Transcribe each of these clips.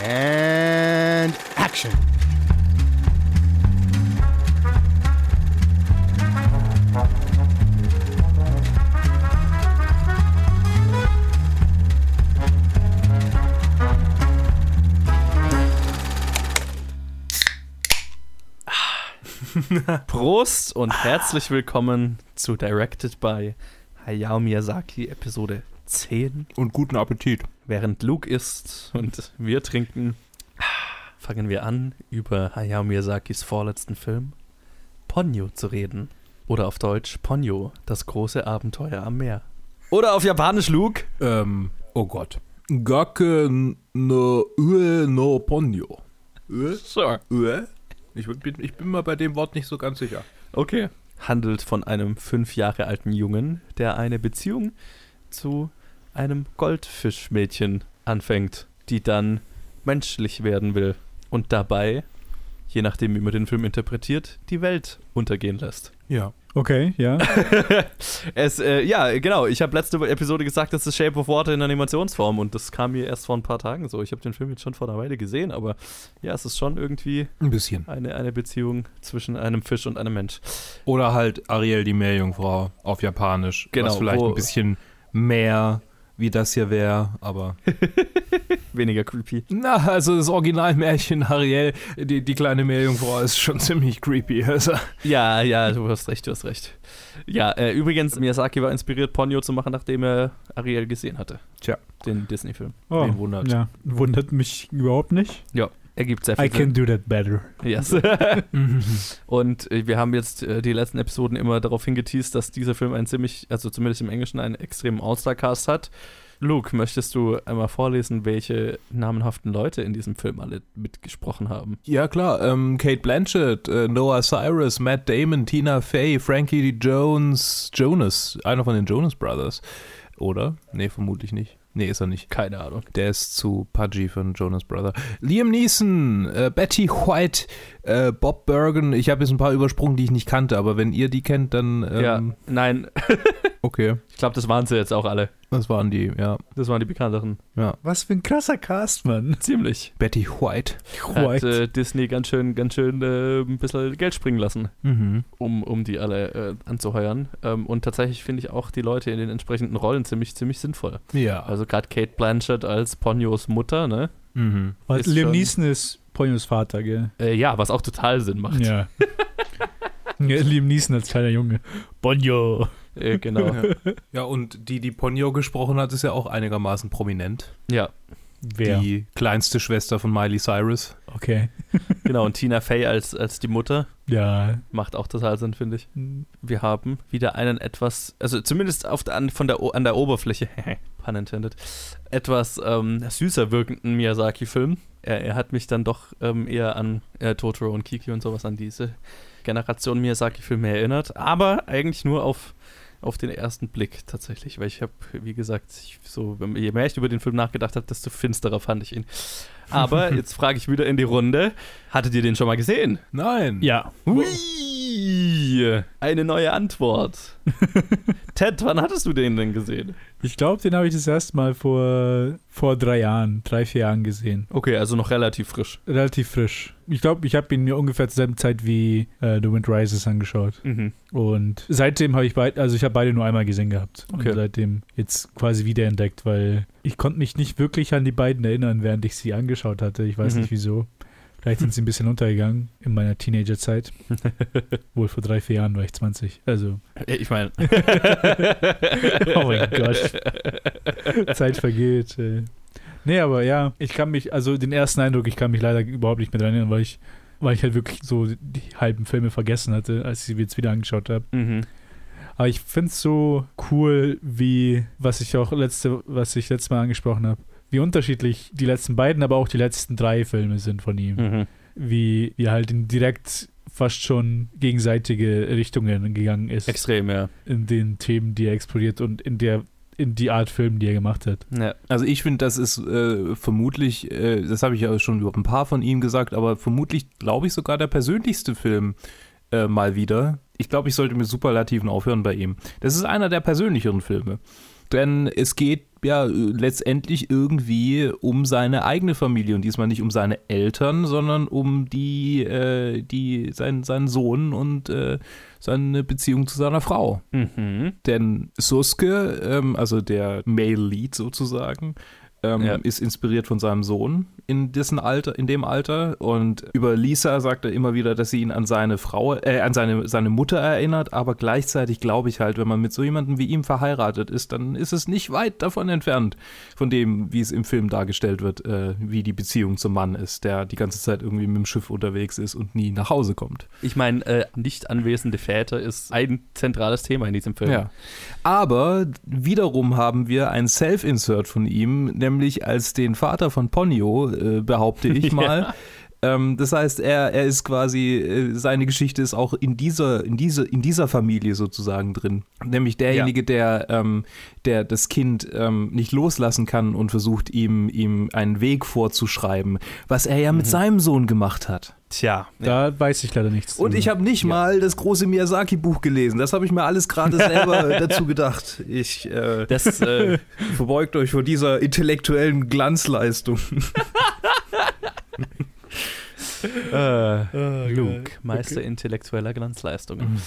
And action. Prost und herzlich willkommen zu Directed by Hayao Miyazaki Episode 10. Und guten Appetit. Während Luke isst und wir trinken, fangen wir an, über Hayao Miyazakis vorletzten Film Ponyo zu reden. Oder auf Deutsch Ponyo, das große Abenteuer am Meer. Oder auf Japanisch Luke. Ähm, oh Gott. Gake no ue no ponyo. Ue? Sure. Ue? Ich bin, ich bin mir bei dem Wort nicht so ganz sicher. Okay. Handelt von einem fünf Jahre alten Jungen, der eine Beziehung zu einem Goldfischmädchen anfängt, die dann menschlich werden will und dabei, je nachdem wie man den Film interpretiert, die Welt untergehen lässt. Ja. Okay, ja. es, äh, ja, genau. Ich habe letzte Episode gesagt, das ist Shape of Water in Animationsform und das kam mir erst vor ein paar Tagen so. Ich habe den Film jetzt schon vor einer Weile gesehen, aber ja, es ist schon irgendwie Ein bisschen. eine, eine Beziehung zwischen einem Fisch und einem Mensch. Oder halt Ariel die Meerjungfrau auf Japanisch. Genau, Was vielleicht ein bisschen mehr wie das hier wäre, aber. Weniger creepy. Na, also das Originalmärchen Ariel, die, die kleine Meerjungfrau ist schon ziemlich creepy. Also. Ja, ja, du hast recht, du hast recht. Ja, äh, übrigens, Miyazaki war inspiriert, Ponyo zu machen, nachdem er Ariel gesehen hatte. Tja. Den Disney-Film. Oh, Wen wundert. Ja, wundert mich überhaupt nicht. Ergibt sehr viel I can do that better. Sinn. Yes. Und äh, wir haben jetzt äh, die letzten Episoden immer darauf hingeteased, dass dieser Film einen ziemlich, also zumindest im Englischen, einen extremen All-Star-Cast hat. Luke, möchtest du einmal vorlesen, welche namenhaften Leute in diesem Film alle mitgesprochen haben? Ja, klar. Ähm, Kate Blanchett, äh, Noah Cyrus, Matt Damon, Tina Fey, Frankie Jones, Jonas, einer von den Jonas Brothers. Oder? Nee, vermutlich nicht. Nee, ist er nicht. Keine Ahnung. Der ist zu pudgy von Jonas Brother. Liam Neeson, äh, Betty White, äh, Bob Bergen. Ich habe jetzt ein paar übersprungen, die ich nicht kannte, aber wenn ihr die kennt, dann ähm, ja, nein, okay. ich glaube, das waren sie jetzt auch alle. Das waren die, ja. Das waren die bekannteren. Was für ein krasser Cast, Mann. Ziemlich. Betty White. Hat White. äh, Disney ganz schön, ganz schön äh, ein bisschen Geld springen lassen, Mhm. um, um die alle äh, anzuheuern. Ähm, und tatsächlich finde ich auch die Leute in den entsprechenden Rollen ziemlich, ziemlich sinnvoll. Ja. Also gerade Kate Blanchett als Ponyos Mutter, ne? mhm. Ist Liam Neeson ist Ponyos Vater, gell? Äh, ja, was auch total Sinn macht. Ja. ja. Liam Neeson als kleiner Junge. Ponyo. Äh, genau. Ja, und die, die Ponyo gesprochen hat, ist ja auch einigermaßen prominent. ja, Wer? Die kleinste Schwester von Miley Cyrus. Okay. genau. Und Tina Fey als, als die Mutter Ja. macht auch total Sinn, finde ich. Wir haben wieder einen etwas, also zumindest auf der, an, von der, an der Oberfläche, pun intended, etwas ähm, süßer wirkenden Miyazaki-Film. Er, er hat mich dann doch ähm, eher an äh, Totoro und Kiki und sowas, an diese Generation Miyazaki-Filme erinnert, aber eigentlich nur auf, auf den ersten Blick tatsächlich, weil ich habe, wie gesagt, ich, so, je mehr ich über den Film nachgedacht habe, desto finsterer fand ich ihn. Aber jetzt frage ich wieder in die Runde, hattet ihr den schon mal gesehen? Nein. Ja. Ui, eine neue Antwort. Ted, wann hattest du den denn gesehen? Ich glaube, den habe ich das erste Mal vor, vor drei Jahren, drei, vier Jahren gesehen. Okay, also noch relativ frisch. Relativ frisch. Ich glaube, ich habe ihn mir ungefähr zur selben Zeit wie äh, The Wind Rises angeschaut. Mhm. Und seitdem habe ich beide, also ich habe beide nur einmal gesehen gehabt. Okay. Und seitdem jetzt quasi wiederentdeckt, weil ich konnte mich nicht wirklich an die beiden erinnern, während ich sie angeschaut hatte. Ich weiß Mhm. nicht wieso. Vielleicht sind sie ein bisschen untergegangen in meiner Teenagerzeit. Wohl vor drei, vier Jahren war ich 20. Also, Äh, Ich meine. oh mein Gott. Zeit vergeht. Nee, aber ja, ich kann mich, also den ersten Eindruck, ich kann mich leider überhaupt nicht mehr dran erinnern, weil ich, weil ich halt wirklich so die halben Filme vergessen hatte, als ich sie jetzt wieder angeschaut habe. Mhm. Aber ich finde es so cool, wie, was ich auch letzte, was ich letztes Mal angesprochen habe, wie unterschiedlich die letzten beiden, aber auch die letzten drei Filme sind von ihm. Mhm. Wie, wie er halt in direkt fast schon gegenseitige Richtungen gegangen ist Extrem, ja. in den Themen, die er exploriert und in der in die Art Film, die er gemacht hat. ja. Also ich finde, das ist äh, vermutlich, äh, das habe ich ja schon über ein paar von ihm gesagt, aber vermutlich, glaube ich, sogar der persönlichste Film äh, mal wieder. Ich glaube, ich sollte mit Superlativen aufhören bei ihm. Das ist einer der persönlicheren Filme. Denn es geht ja letztendlich irgendwie um seine eigene Familie und diesmal nicht um seine Eltern, sondern um die, äh, die sein, seinen Sohn und äh, seine Beziehung zu seiner Frau. Mhm. Denn Suske, ähm, also der Male Lead sozusagen, ähm, Ja. ist inspiriert von seinem Sohn in dessen Alter, in dem Alter. Und über Lisa sagt er immer wieder, dass sie ihn an seine Frau, äh, an seine, seine Mutter erinnert, aber gleichzeitig glaube ich halt, wenn man mit so jemandem wie ihm verheiratet ist, dann ist es nicht weit davon entfernt, von dem, wie es im Film dargestellt wird, äh, wie die Beziehung zum Mann ist, der die ganze Zeit irgendwie mit dem Schiff unterwegs ist und nie nach Hause kommt. Ich meine, äh, nicht anwesende Väter ist ein zentrales Thema in diesem Film. Ja. Aber wiederum haben wir ein Self-Insert von ihm, nämlich als den Vater von Ponyo, behaupte ich mal. Ähm, das heißt, er, er ist quasi, äh, seine Geschichte ist auch in dieser, in diese, in dieser Familie sozusagen drin. Nämlich derjenige, der, ähm, der das Kind ähm, nicht loslassen kann und versucht, ihm, ihm einen Weg vorzuschreiben, was er ja mit seinem Sohn gemacht hat. Tja. Da weiß ich leider nichts. Und ich habe nicht mal das große Miyazaki-Buch gelesen. Das habe ich mir alles gerade selber dazu gedacht. Ich äh, Das, äh, verbeugt euch vor dieser intellektuellen Glanzleistung. äh, Luke, Meister intellektueller Glanzleistungen.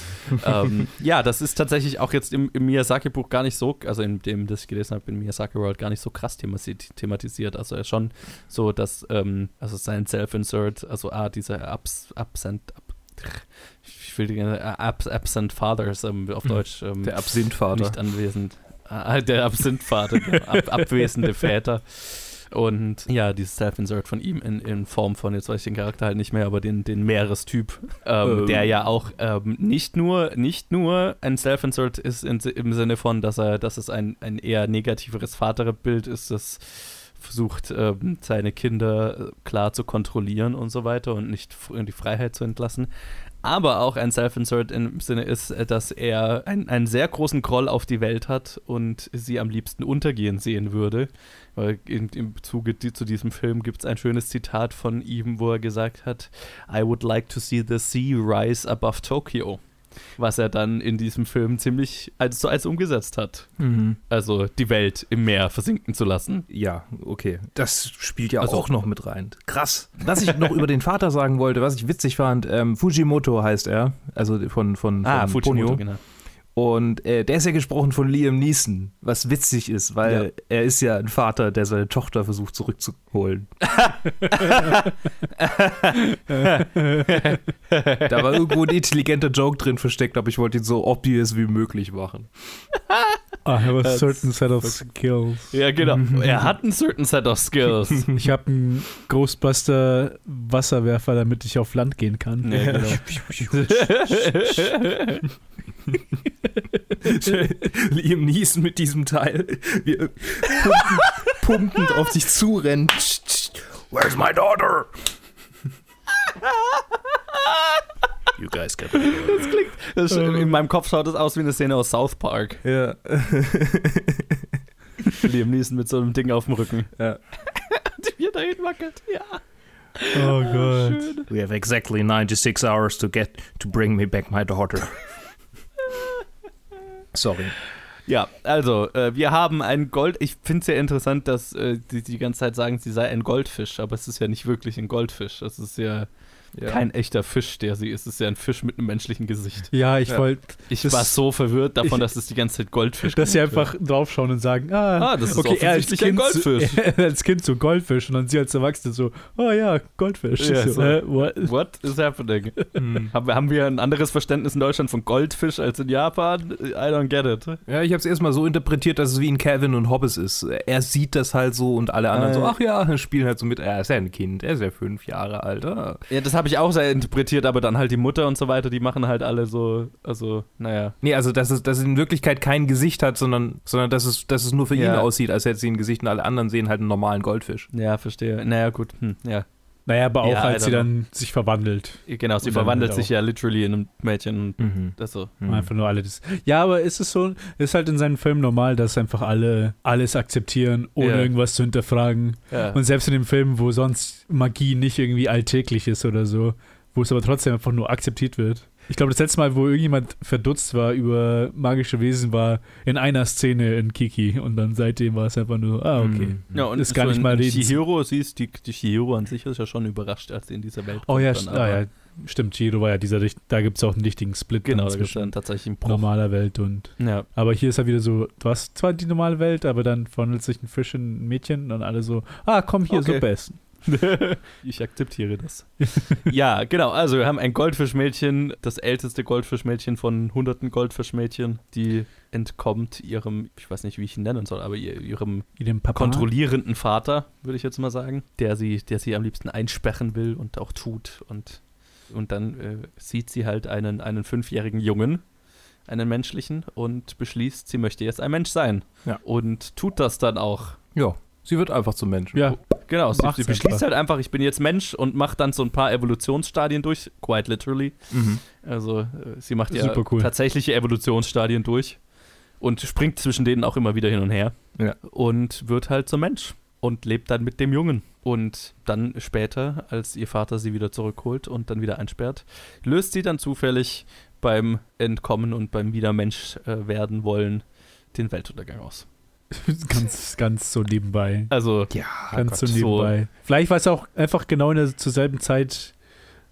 ähm, ja, das ist tatsächlich auch jetzt im, im Miyazaki-Buch gar nicht so, also in dem, das ich gelesen habe, in Miyazaki World, gar nicht so krass thematisiert. Also er schon so, dass, ähm, also sein Self-Insert, also ah, dieser Abs Absent, ab, ich will die äh, Abs Absent Fathers ähm, auf Deutsch. Ähm, Der Absinthvater. nicht anwesend. Ah, Der Absinthvater, genau. Ab, abwesende Väter. Und ja, dieses Self-Insert von ihm in, in Form von, jetzt weiß ich den Charakter halt nicht mehr, aber den, den Meerestyp, ähm, Ähm. der ja auch ähm, nicht nur, nicht nur ein Self-Insert ist in, im Sinne von, dass er, dass es ein, ein eher negativeres Vaterbild ist, das versucht, ähm, seine Kinder äh, klar zu kontrollieren und so weiter und nicht in die Freiheit zu entlassen. Aber auch ein Self-Insert im Sinne ist, äh, dass er ein, einen sehr großen Groll auf die Welt hat und sie am liebsten untergehen sehen würde. Weil in, im Zuge die, zu diesem Film gibt es ein schönes Zitat von ihm, wo er gesagt hat, I would like to see the sea rise above Tokyo. Was er dann in diesem Film ziemlich als, so als umgesetzt hat. Mhm. Also die Welt im Meer versinken zu lassen. Ja, okay. Das spielt ja Also- auch noch mit rein. Krass. Was ich noch über den Vater sagen wollte, was ich witzig fand, ähm, Fujimoto heißt er, also von, von, Ah, von Fujimoto, Ponyo. genau. Und äh, der ist ja gesprochen von Liam Neeson, was witzig ist, weil er ist ja ein Vater, der seine Tochter versucht zurückzuholen. da war irgendwo ein intelligenter Joke drin versteckt, aber ich wollte ihn so obvious wie möglich machen. I have a certain set of skills. Ja, genau. er hat ein certain set of skills. Ich habe einen Ghostbuster Wasserwerfer, damit ich auf Land gehen kann. Ja, genau. Liam Neeson mit diesem Teil, wie er pumpen, pumpend auf dich zurennt. Where's my daughter? You guys get Das, in meinem Kopf schaut das aus wie eine Szene aus South Park. Ja. Liam Neeson mit so einem Ding auf dem Rücken. Ja. Wie er dahin wackelt. Ja. Oh Gott. Schön. We have exactly 96 hours to get to bring me back my daughter. Sorry. Ja, also, äh, wir haben ein Gold. Ich finde es sehr interessant, dass äh, die die ganze Zeit sagen, sie sei ein Goldfisch, aber es ist ja nicht wirklich ein Goldfisch. Es ist ja, kein echter Fisch, der sie ist. Es ist ja ein Fisch mit einem menschlichen Gesicht. Ja, ich Ja. wollte, Ich Das- war so verwirrt davon, ich- dass es die ganze Zeit Goldfisch dass sie genannt wird. einfach draufschauen und sagen, ah, Ah, das ist okay, er offensichtlich ein Goldfisch. Er als Kind so Goldfisch und dann sie als Erwachsene so, oh ja, Goldfisch. Ja, so, so. äh, what? What is happening? Hm. Haben wir, haben wir ein anderes Verständnis in Deutschland von Goldfisch als in Japan? I don't get it. Ja, ich habe es erstmal so interpretiert, dass es wie in Calvin und Hobbes ist. Er sieht das halt so und alle anderen Äh. so, ach ja, spielen halt so mit. Er ist ja ein Kind, er ist ja fünf Jahre alt. Ah. Ja, das habe ich auch sehr interpretiert, aber dann halt die Mutter und so weiter, die machen halt alle so, also, naja. Nee, also dass es, dass es in Wirklichkeit kein Gesicht hat, sondern, sondern dass, es, dass es nur für ihn Ja. aussieht, als hätte sie ein Gesicht und alle anderen sehen halt einen normalen Goldfisch. Ja, verstehe. Naja, gut. Hm, ja. Naja, aber auch Ja, als sie don't dann sich verwandelt. Genau, sie verwandelt sich ja literally in ein Mädchen. Mhm. Also, Einfach nur alle das. Ja, aber ist es so, ist halt in seinen Filmen normal, dass einfach alle alles akzeptieren, ohne Ja. irgendwas zu hinterfragen. ja. Und selbst in den Filmen, wo sonst Magie nicht irgendwie alltäglich ist oder so, wo es aber trotzdem einfach nur akzeptiert wird. Ich glaube, das letzte Mal, wo irgendjemand verdutzt war über magische Wesen, war in einer Szene in Kiki und dann seitdem war es einfach nur, ah, okay. Mhm. Ja, und Ist gar so nicht mal reden- Chihiro, siehst die, die Chihiro an sich ist ja schon überrascht, als sie in dieser Welt Oh ja, dann, ah, ja, stimmt, Chiro war ja dieser, da gibt es auch einen richtigen Split Genau, dann da gibt es zwischen dann tatsächlich einen Bruch. normaler Welt und Ja. Aber hier ist er wieder so, du hast zwar die normale Welt, aber dann verwandelt sich ein Fisch in ein Mädchen und alle so, ah, komm hier, Okay. Suppe essen. ich akzeptiere das. ja, genau. Also wir haben ein Goldfischmädchen, das älteste Goldfischmädchen von hunderten Goldfischmädchen, die entkommt ihrem, ich weiß nicht, wie ich ihn nennen soll, aber ihr, ihrem kontrollierenden Vater, würde ich jetzt mal sagen, der sie, der sie am liebsten einsperren will und auch tut. Und, und dann äh, sieht sie halt einen, einen fünfjährigen Jungen, einen menschlichen, und beschließt, sie möchte jetzt ein Mensch sein. Ja. Und tut das dann auch. Ja, sie wird einfach zum Menschen. Ja, Genau, sie, sie beschließt halt einfach, ich bin jetzt Mensch und macht dann so ein paar Evolutionsstadien durch, quite literally. Mhm. Also äh, sie macht ja Super cool. tatsächliche Evolutionsstadien durch und springt zwischen denen auch immer wieder hin und her. Ja. Und wird halt zum Mensch und lebt dann mit dem Jungen. Und dann später, als ihr Vater sie wieder zurückholt und dann wieder einsperrt, löst sie dann zufällig beim Entkommen und beim wieder Mensch äh, werden wollen den Weltuntergang aus. ganz, ganz so nebenbei. Also Ja, Ganz so Gott, nebenbei. Vielleicht war es auch einfach genau in der, zur selben Zeit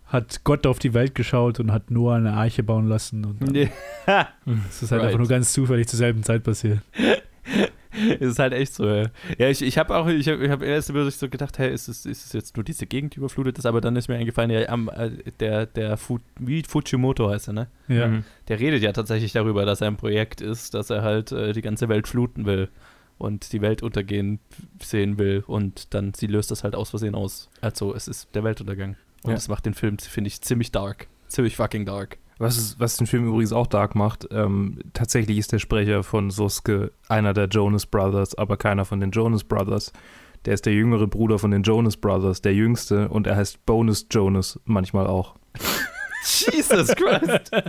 hat Gott auf die Welt geschaut und hat Noah eine Arche bauen lassen. Und dann, nee. das ist halt Right. einfach nur ganz zufällig zur selben Zeit passiert. es ist halt echt so. Ja, ja ich, ich habe auch, ich habe ich hab erst über sich so gedacht, hey, ist es, ist es jetzt nur diese Gegend, die überflutet ist, aber dann ist mir eingefallen, ja, am, äh, der, der Fu, wie Fujimoto heißt er, ne? Ja. Mhm. Der redet ja tatsächlich darüber, dass er ein Projekt ist, dass er halt äh, die ganze Welt fluten will und die Welt untergehen sehen will und dann sie löst das halt aus Versehen aus. Also es ist der Weltuntergang. Und Ja. das macht den Film, finde ich, ziemlich dark. Ziemlich fucking dark. Was, ist, was den Film übrigens auch dark macht, ähm, tatsächlich ist der Sprecher von Suske einer der Jonas Brothers, aber keiner von den Jonas Brothers. Der ist der jüngere Bruder von den Jonas Brothers, der jüngste, und er heißt Bonus Jonas manchmal auch. Jesus Christ!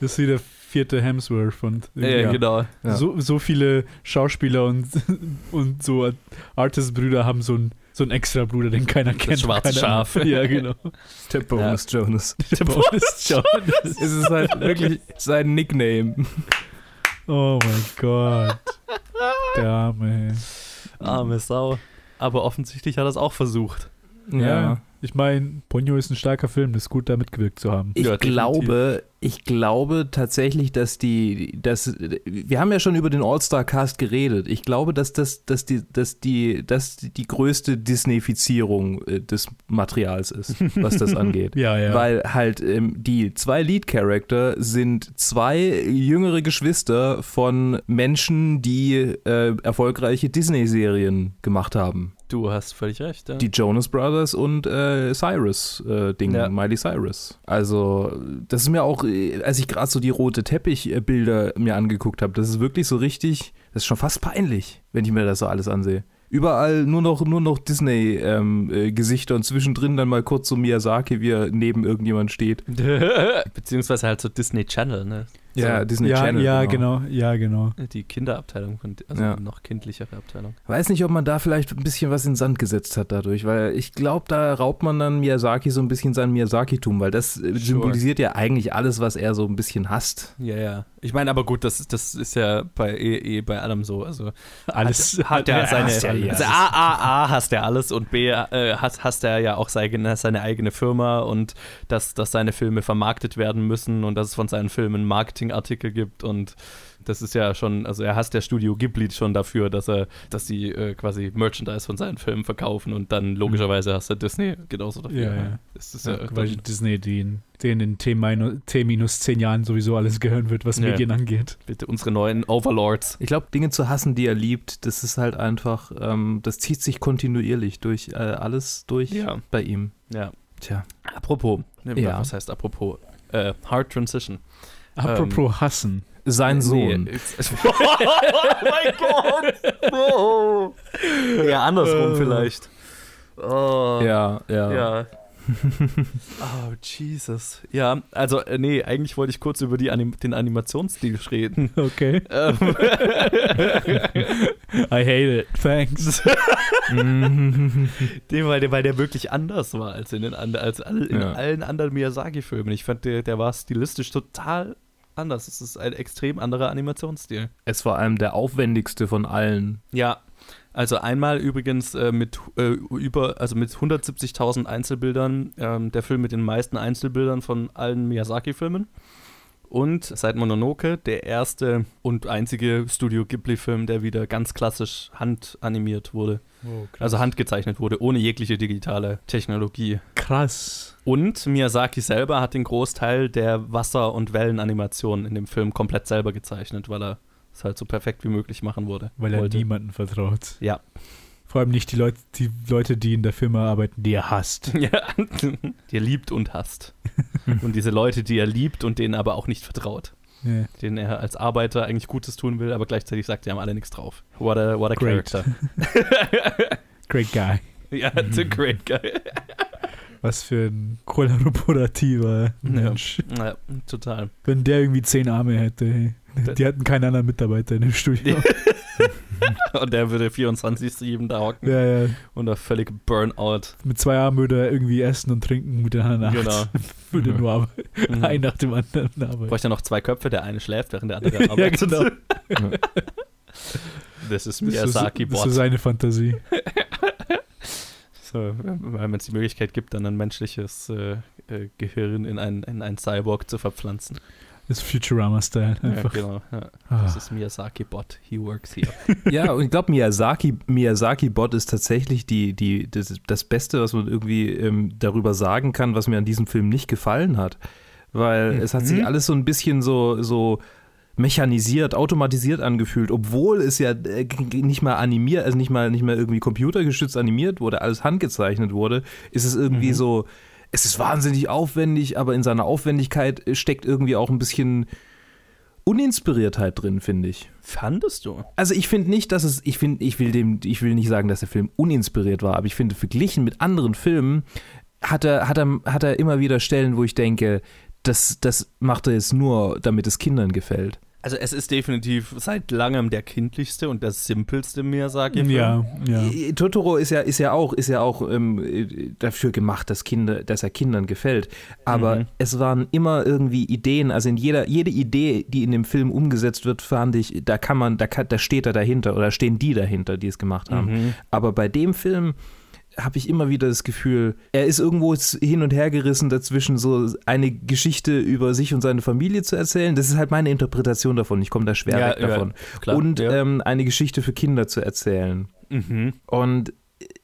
Das ist wie der vierte Hemsworth und ja, Ja. genau. Ja. so, so viele Schauspieler und, und so Artist-Brüder haben so einen so einen extra Bruder, den keiner kennt. schwarze keiner- Schaf. Ja, genau. Der Bonus Jonas. Der Bonus Jonas. Es ist halt wirklich sein Nickname. Oh mein Gott. Der Arme. Arme Sau. Aber offensichtlich hat er es auch versucht. Ja. Ich meine, Ponyo ist ein starker Film, das ist gut, da mitgewirkt zu haben. Ich Ja, glaube, ich glaube tatsächlich, dass die, dass, wir haben ja schon über den All-Star-Cast geredet. Ich glaube, dass das, dass die, dass die, dass die größte Disneyfizierung äh, des Materials ist, was das angeht. Ja, ja. Weil halt ähm, die zwei Lead-Character sind zwei jüngere Geschwister von Menschen, die äh, erfolgreiche Disney-Serien gemacht haben. Du hast völlig recht. Ja. Die Jonas Brothers und äh, Cyrus äh, Ding, Ja. Miley Cyrus. Also, das ist mir auch, äh, als ich gerade so die rote Teppich-Bilder mir angeguckt habe, das ist wirklich so richtig, das ist schon fast peinlich, wenn ich mir das so alles ansehe. Überall nur noch, nur noch Disney-Gesichter und zwischendrin dann mal kurz so Miyazaki, wie er neben irgendjemand steht. Beziehungsweise halt so Disney Channel, ne? Ja, so, Disney ja, Channel. ja, genau. Ja, genau. Die Kinderabteilung, von, also Ja. noch kindlichere Abteilung. Weiß nicht, ob man da vielleicht ein bisschen was in den Sand gesetzt hat dadurch, weil ich glaube, da raubt man dann Miyazaki so ein bisschen sein Miyazaki-Tum, weil das äh, symbolisiert ja eigentlich alles, was er so ein bisschen hasst. Ja, ja. Ich meine, aber gut, das, das ist ja bei eh, eh bei allem so. Also Alles hat, hat er seine. hasst ja alles. also A, A, A hasst er alles und B äh, hasst, hasst er ja auch seine, seine eigene Firma und dass, dass seine Filme vermarktet werden müssen und dass es von seinen Filmen Marketingartikel gibt und das ist ja schon, also er hasst der Studio Ghibli schon dafür, dass er, dass sie äh, quasi Merchandise von seinen Filmen verkaufen und dann logischerweise hasst er Disney genauso dafür. Ja, ja. Das ist Ja, ja, weil Disney den, denen in T minus, T minus 10 Jahren sowieso alles gehören wird, was Ja. Medien angeht. bitte unsere neuen Overlords. Ich glaube, Dinge zu hassen, die er liebt, das ist halt einfach, ähm, das zieht sich kontinuierlich durch äh, alles durch Ja. bei ihm. Ja. Tja. Apropos, ne, Ja. was heißt apropos? Äh, Hard Transition. Apropos hassen. Sein Sohn. Nee, oh mein Gott! Oh. Ja, andersrum Äh. vielleicht. Oh. Ja, ja. Ja. oh, Jesus. Ja, also, äh, nee, eigentlich wollte ich kurz über die Anim den Animationsstil reden. Okay. Ähm, I hate it. Thanks. den, weil, der, weil der wirklich anders war als in, den, and- als all, in Ja. allen anderen Miyazaki-Filmen. Ich fand, der, der war stilistisch total anders. Es ist ein extrem anderer Animationsstil. es war einem der aufwendigste von allen. Ja, also einmal übrigens äh, mit äh, über, also mit 170.000 Einzelbildern, ähm, der Film mit den meisten Einzelbildern von allen Miyazaki-Filmen. Und seit Mononoke der erste und einzige Studio Ghibli-Film, der wieder ganz klassisch handanimiert wurde. Oh, Also handgezeichnet wurde, ohne jegliche digitale Technologie. krass. Und Miyazaki selber hat den Großteil der Wasser- und Wellenanimationen in dem Film komplett selber gezeichnet, weil er es halt so perfekt wie möglich machen wurde. Weil er wollte. niemanden vertraut. Ja. Vor allem nicht die Leute, die Leute, die in der Firma arbeiten, die er hasst. Ja, die er liebt und hasst. und diese Leute, die er liebt und denen aber auch nicht vertraut. Ja. Denen er als Arbeiter eigentlich Gutes tun will, aber gleichzeitig sagt, die haben alle nichts drauf. What a, what a Great. character. Great guy. ja, it's a great guy. Was für ein kollaborativer Ja. Mensch. ja, total. Wenn der irgendwie zehn Arme hätte, hey. Die hatten keinen anderen Mitarbeiter in dem Studio. Und der würde 24-7 da hocken ja, ja. und der völlige Burnout. Mit zwei Armen würde er irgendwie essen und trinken mit der anderen Acht. Genau. Würde nur aber Mhm. ein nach dem anderen arbeiten. Bräuchte noch zwei Köpfe, der eine schläft, während der andere Ja, arbeitet. genau. Das ist Das ist, Miyazaki das ist Bot. seine Fantasie. So, wenn es die Möglichkeit gibt, dann ein menschliches äh, äh, Gehirn in ein, in ein Cyborg zu verpflanzen. Das ist Futurama-Style. Ja, Einfach. genau. Ja. Ah. Das ist Miyazaki Bot. He works here. Ja, und ich glaube, Miyazaki, Miyazaki Bot ist tatsächlich die, die, das, das Beste, was man irgendwie ähm, darüber sagen kann, was mir an diesem Film nicht gefallen hat. Weil es hat sich Mhm. alles so ein bisschen so, so mechanisiert, automatisiert angefühlt, obwohl es ja äh, nicht mal animiert, also nicht mal, nicht mal irgendwie computergestützt animiert wurde, alles handgezeichnet wurde, ist es irgendwie Mhm. so, es ist wahnsinnig aufwendig, aber in seiner Aufwendigkeit äh, steckt irgendwie auch ein bisschen Uninspiriertheit drin, finde ich. Fandest du? Also ich finde nicht, dass es, ich finde, ich will dem, ich will nicht sagen, dass der Film uninspiriert war, aber ich finde, verglichen mit anderen Filmen hat er, hat er, hat er immer wieder Stellen, wo ich denke, das, das macht er jetzt nur, damit es Kindern gefällt. Also es ist definitiv seit langem der kindlichste und der simpelste Miyazaki-Film. Ja, ja. Äh, Totoro ist ja, ist ja auch, ist ja auch ähm, äh, dafür gemacht, dass Kinder, dass er Kindern gefällt. Aber Mhm. es waren immer irgendwie Ideen, also in jeder, jede Idee, die in dem Film umgesetzt wird, fand ich, da kann man, da kann, da steht er dahinter oder stehen die dahinter, die es gemacht haben. Mhm. Aber bei dem Film habe ich immer wieder das Gefühl, er ist irgendwo hin und her gerissen dazwischen, so eine Geschichte über sich und seine Familie zu erzählen. Das ist halt meine Interpretation davon. Ich komme da schwer Ja, weg ja, davon. Klar. und ja. ähm, eine Geschichte für Kinder zu erzählen. mhm. Und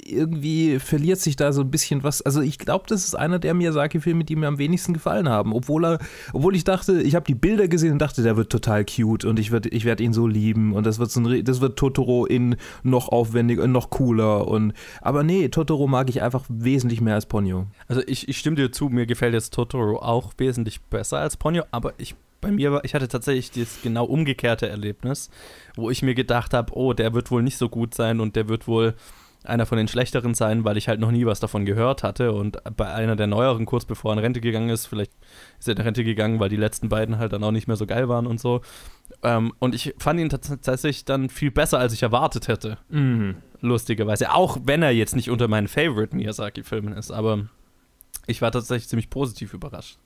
irgendwie verliert sich da so ein bisschen was. Also ich glaube, das ist einer der Miyazaki-Filme, die mir am wenigsten gefallen haben. Obwohl er, obwohl ich dachte, ich habe die Bilder gesehen und dachte, der wird total cute und ich werde ich werd ihn so lieben und das wird so ein, das wird Totoro in noch aufwendiger und noch cooler. Und aber nee, Totoro mag ich einfach wesentlich mehr als Ponyo. Also ich, ich stimme dir zu, mir gefällt jetzt Totoro auch wesentlich besser als Ponyo, aber ich bei mir war, ich hatte tatsächlich das genau umgekehrte Erlebnis, wo ich mir gedacht habe, oh, der wird wohl nicht so gut sein und der wird wohl einer von den schlechteren sein, weil ich halt noch nie was davon gehört hatte und bei einer der neueren, kurz bevor er in Rente gegangen ist, vielleicht ist er in Rente gegangen, weil die letzten beiden halt dann auch nicht mehr so geil waren und so. Ähm, und ich fand ihn tats- tatsächlich dann viel besser, als ich erwartet hätte lustigerweise. Auch wenn er jetzt nicht unter meinen Favorite Miyazaki-Filmen ist, aber ich war tatsächlich ziemlich positiv überrascht.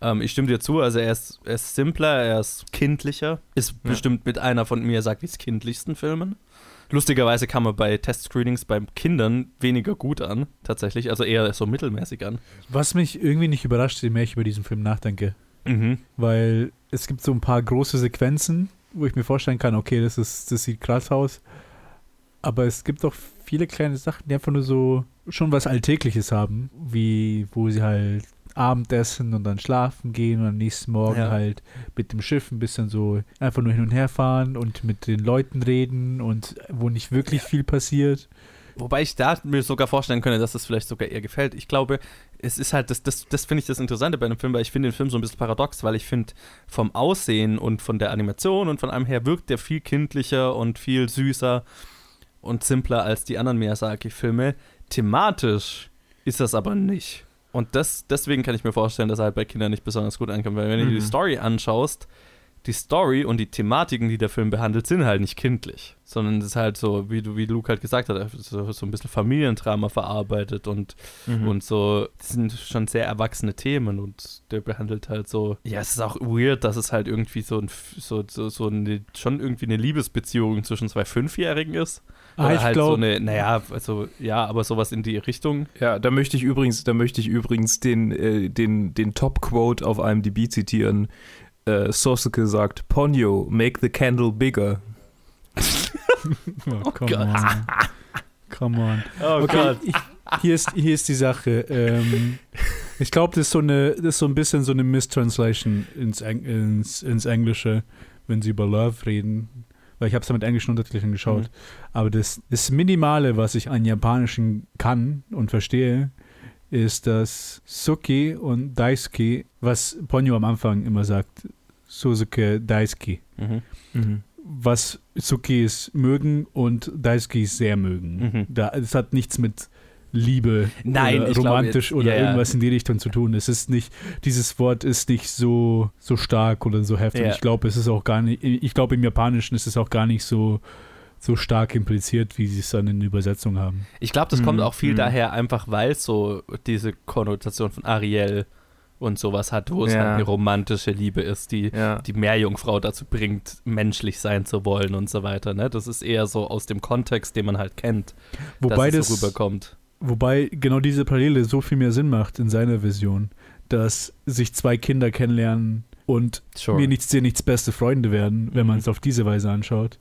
Ähm, ich stimme dir zu, also er ist, er ist simpler, er ist kindlicher, ist Ja. bestimmt mit einer von Miyazakis kindlichsten Filmen. Lustigerweise kam er bei Testscreenings bei Kindern weniger gut an, tatsächlich, also eher so mittelmäßig an. Was mich irgendwie nicht überrascht, je mehr ich über diesen Film nachdenke. Mhm. Weil es gibt so ein paar große Sequenzen, wo ich mir vorstellen kann, okay, das, ist, das sieht krass aus. Aber es gibt auch viele kleine Sachen, die einfach nur so schon was Alltägliches haben, wie wo sie halt Abendessen und dann schlafen gehen und am nächsten Morgen Ja. halt mit dem Schiff ein bisschen so einfach nur hin und her fahren und mit den Leuten reden und wo nicht wirklich viel passiert. Wobei ich da mir sogar vorstellen könnte, dass das vielleicht sogar eher gefällt. Ich glaube, es ist halt, das, das, das finde ich das Interessante bei dem Film, weil ich finde den Film so ein bisschen paradox, weil ich finde, vom Aussehen und von der Animation und von allem her wirkt der viel kindlicher und viel süßer und simpler als die anderen Miyazaki-Filme. Thematisch ist das aber nicht. Und das, deswegen kann ich mir vorstellen, dass er halt bei Kindern nicht besonders gut ankommt, weil wenn du Mhm. dir die Story anschaust, die Story und die Thematiken, die der Film behandelt, sind halt nicht kindlich, sondern es ist halt so, wie du, wie Luke halt gesagt hat, so, so ein bisschen Familiendrama verarbeitet und, Mhm. und so, das sind schon sehr erwachsene Themen und der behandelt halt so, ja, es ist auch weird, dass es halt irgendwie so, ein, so, so, so eine, schon irgendwie eine Liebesbeziehung zwischen zwei Fünfjährigen ist. Ah, Oder ich halt so glaube, eine, naja, also, ja, aber sowas in die Richtung. Ja, da möchte ich übrigens, da möchte ich übrigens den, äh, den, den Top-Quote auf IMDb zitieren. Äh, Sosuke sagt, Ponyo, make the candle bigger. oh, come Gott. on. Come on. Oh Okay, ich, hier, ist, hier ist die Sache. Ähm, ich glaube, das, ist so eine- das ist so ein bisschen so eine Mistranslation ins, Eng- ins, ins Englische, wenn sie über Love reden. Weil ich habe es ja mit englischen Untertiteln geschaut. Mhm. Aber das, das Minimale, was ich an Japanischen kann und verstehe, ist, dass Suki und Daisuke, was Ponyo am Anfang immer sagt, Suzuke Daisuke, Mhm. was Sukis mögen und Daisukis sehr mögen. Mhm. Da, es hat nichts mit Liebe Nein, oder romantisch jetzt- oder ja, ja. irgendwas in die Richtung zu tun. Es ist nicht, dieses Wort ist nicht so, so stark oder so heftig. Ja. Ich glaube, es ist auch gar nicht, ich glaube im Japanischen ist es auch gar nicht so, so stark impliziert, wie sie es dann in der Übersetzung haben. Ich glaube, das kommt Mhm, auch viel mhm. daher, einfach weil es so diese Konnotation von Ariel und sowas hat, wo es Ja. halt eine romantische Liebe ist, die Ja. die Meerjungfrau dazu bringt, menschlich sein zu wollen und so weiter. Ne? Das ist eher so aus dem Kontext, den man halt kennt, Wobei dass es das, so rüberkommt. Wobei genau diese Parallele so viel mehr Sinn macht in seiner Vision, dass sich zwei Kinder kennenlernen und Sure. mir nichts, dir nichts beste Freunde werden, wenn Mhm. man es auf diese Weise anschaut.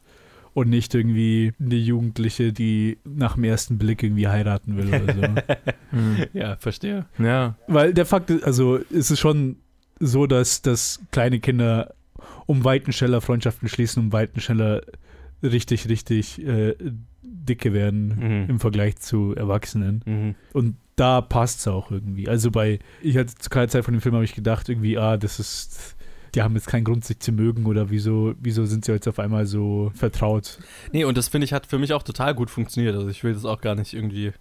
Und nicht irgendwie eine Jugendliche, die nach dem ersten Blick irgendwie heiraten will oder so. Mhm. ja, verstehe. Ja. Weil der Fakt ist, also es ist schon so, dass, dass kleine Kinder um Weiten schneller Freundschaften schließen, um Weiten schneller richtig, richtig äh, dicke werden Mhm. im Vergleich zu Erwachsenen. Mhm. Und da passt es auch irgendwie. Also bei, ich hatte zu keiner Zeit von dem Film habe ich gedacht, irgendwie, ah, das ist, die haben jetzt keinen Grund, sich zu mögen oder wieso, wieso sind sie jetzt auf einmal so vertraut? Nee, und das finde ich hat für mich auch total gut funktioniert. Also ich will das auch gar nicht irgendwie.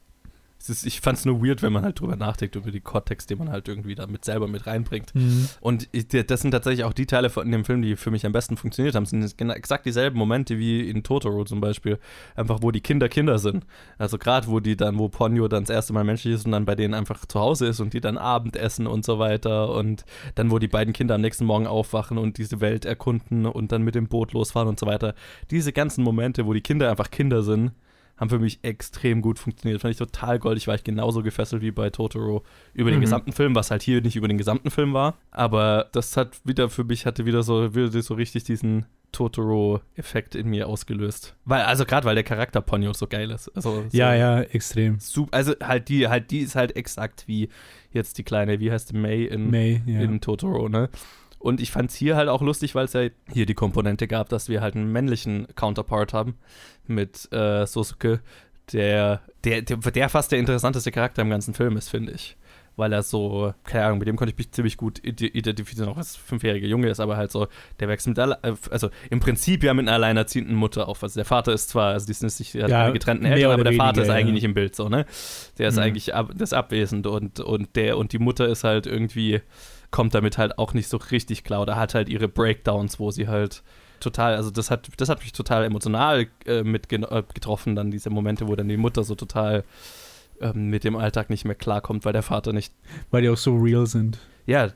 Es ist, ich fand es nur weird, wenn man halt drüber nachdenkt, über die Kontext, den man halt irgendwie damit selber mit reinbringt. Und ich, der- das sind tatsächlich auch die Teile von dem Film, die für mich am besten funktioniert haben. Das sind genau, exakt dieselben Momente wie in Totoro zum Beispiel. Einfach, wo die Kinder Kinder sind. Also gerade, wo die dann, wo Ponyo dann das erste Mal menschlich ist und dann bei denen einfach zu Hause ist und die dann Abendessen und so weiter. Und dann, wo die beiden Kinder am nächsten Morgen aufwachen und diese Welt erkunden und dann mit dem Boot losfahren und so weiter. Diese ganzen Momente, wo die Kinder einfach Kinder sind, haben für mich extrem gut funktioniert. Fand ich total goldig, war ich genauso gefesselt wie bei Totoro über den Mhm. gesamten Film, was halt hier nicht über den gesamten Film war. Aber das hat wieder für mich, hatte wieder so, wieder so richtig diesen Totoro-Effekt in mir ausgelöst. Weil, also gerade weil der Charakter Ponyo so geil ist. Also so Ja, ja, extrem. Sup also halt die, halt die ist halt exakt wie jetzt die kleine, wie heißt die May in, May, ja. in Totoro, ne? Und ich fand es hier halt auch lustig, weil es ja hier die Komponente gab, dass wir halt einen männlichen Counterpart haben mit äh, Sosuke, der, der, der, der fast der interessanteste Charakter im ganzen Film ist, finde ich. Weil er so, keine Ahnung, mit dem konnte ich mich ziemlich gut ide- identifizieren, auch als fünfjähriger Junge ist, aber halt so, der wächst mit, äh, also im Prinzip ja mit einer alleinerziehenden Mutter auf. Also der Vater ist zwar, also die sind sich Ja, keine getrennten Eltern, aber der Vater weniger, ist ja. eigentlich nicht im Bild, so, ne? Der ist Mhm. eigentlich ab, das ist abwesend und, und der und die Mutter ist halt irgendwie kommt damit halt auch nicht so richtig klar oder hat halt ihre Breakdowns, wo sie halt total, also das hat, das hat mich total emotional äh, mit äh, getroffen, dann diese Momente, wo dann die Mutter so total ähm, mit dem Alltag nicht mehr klarkommt, weil der Vater nicht, Weil die auch so real sind. ja,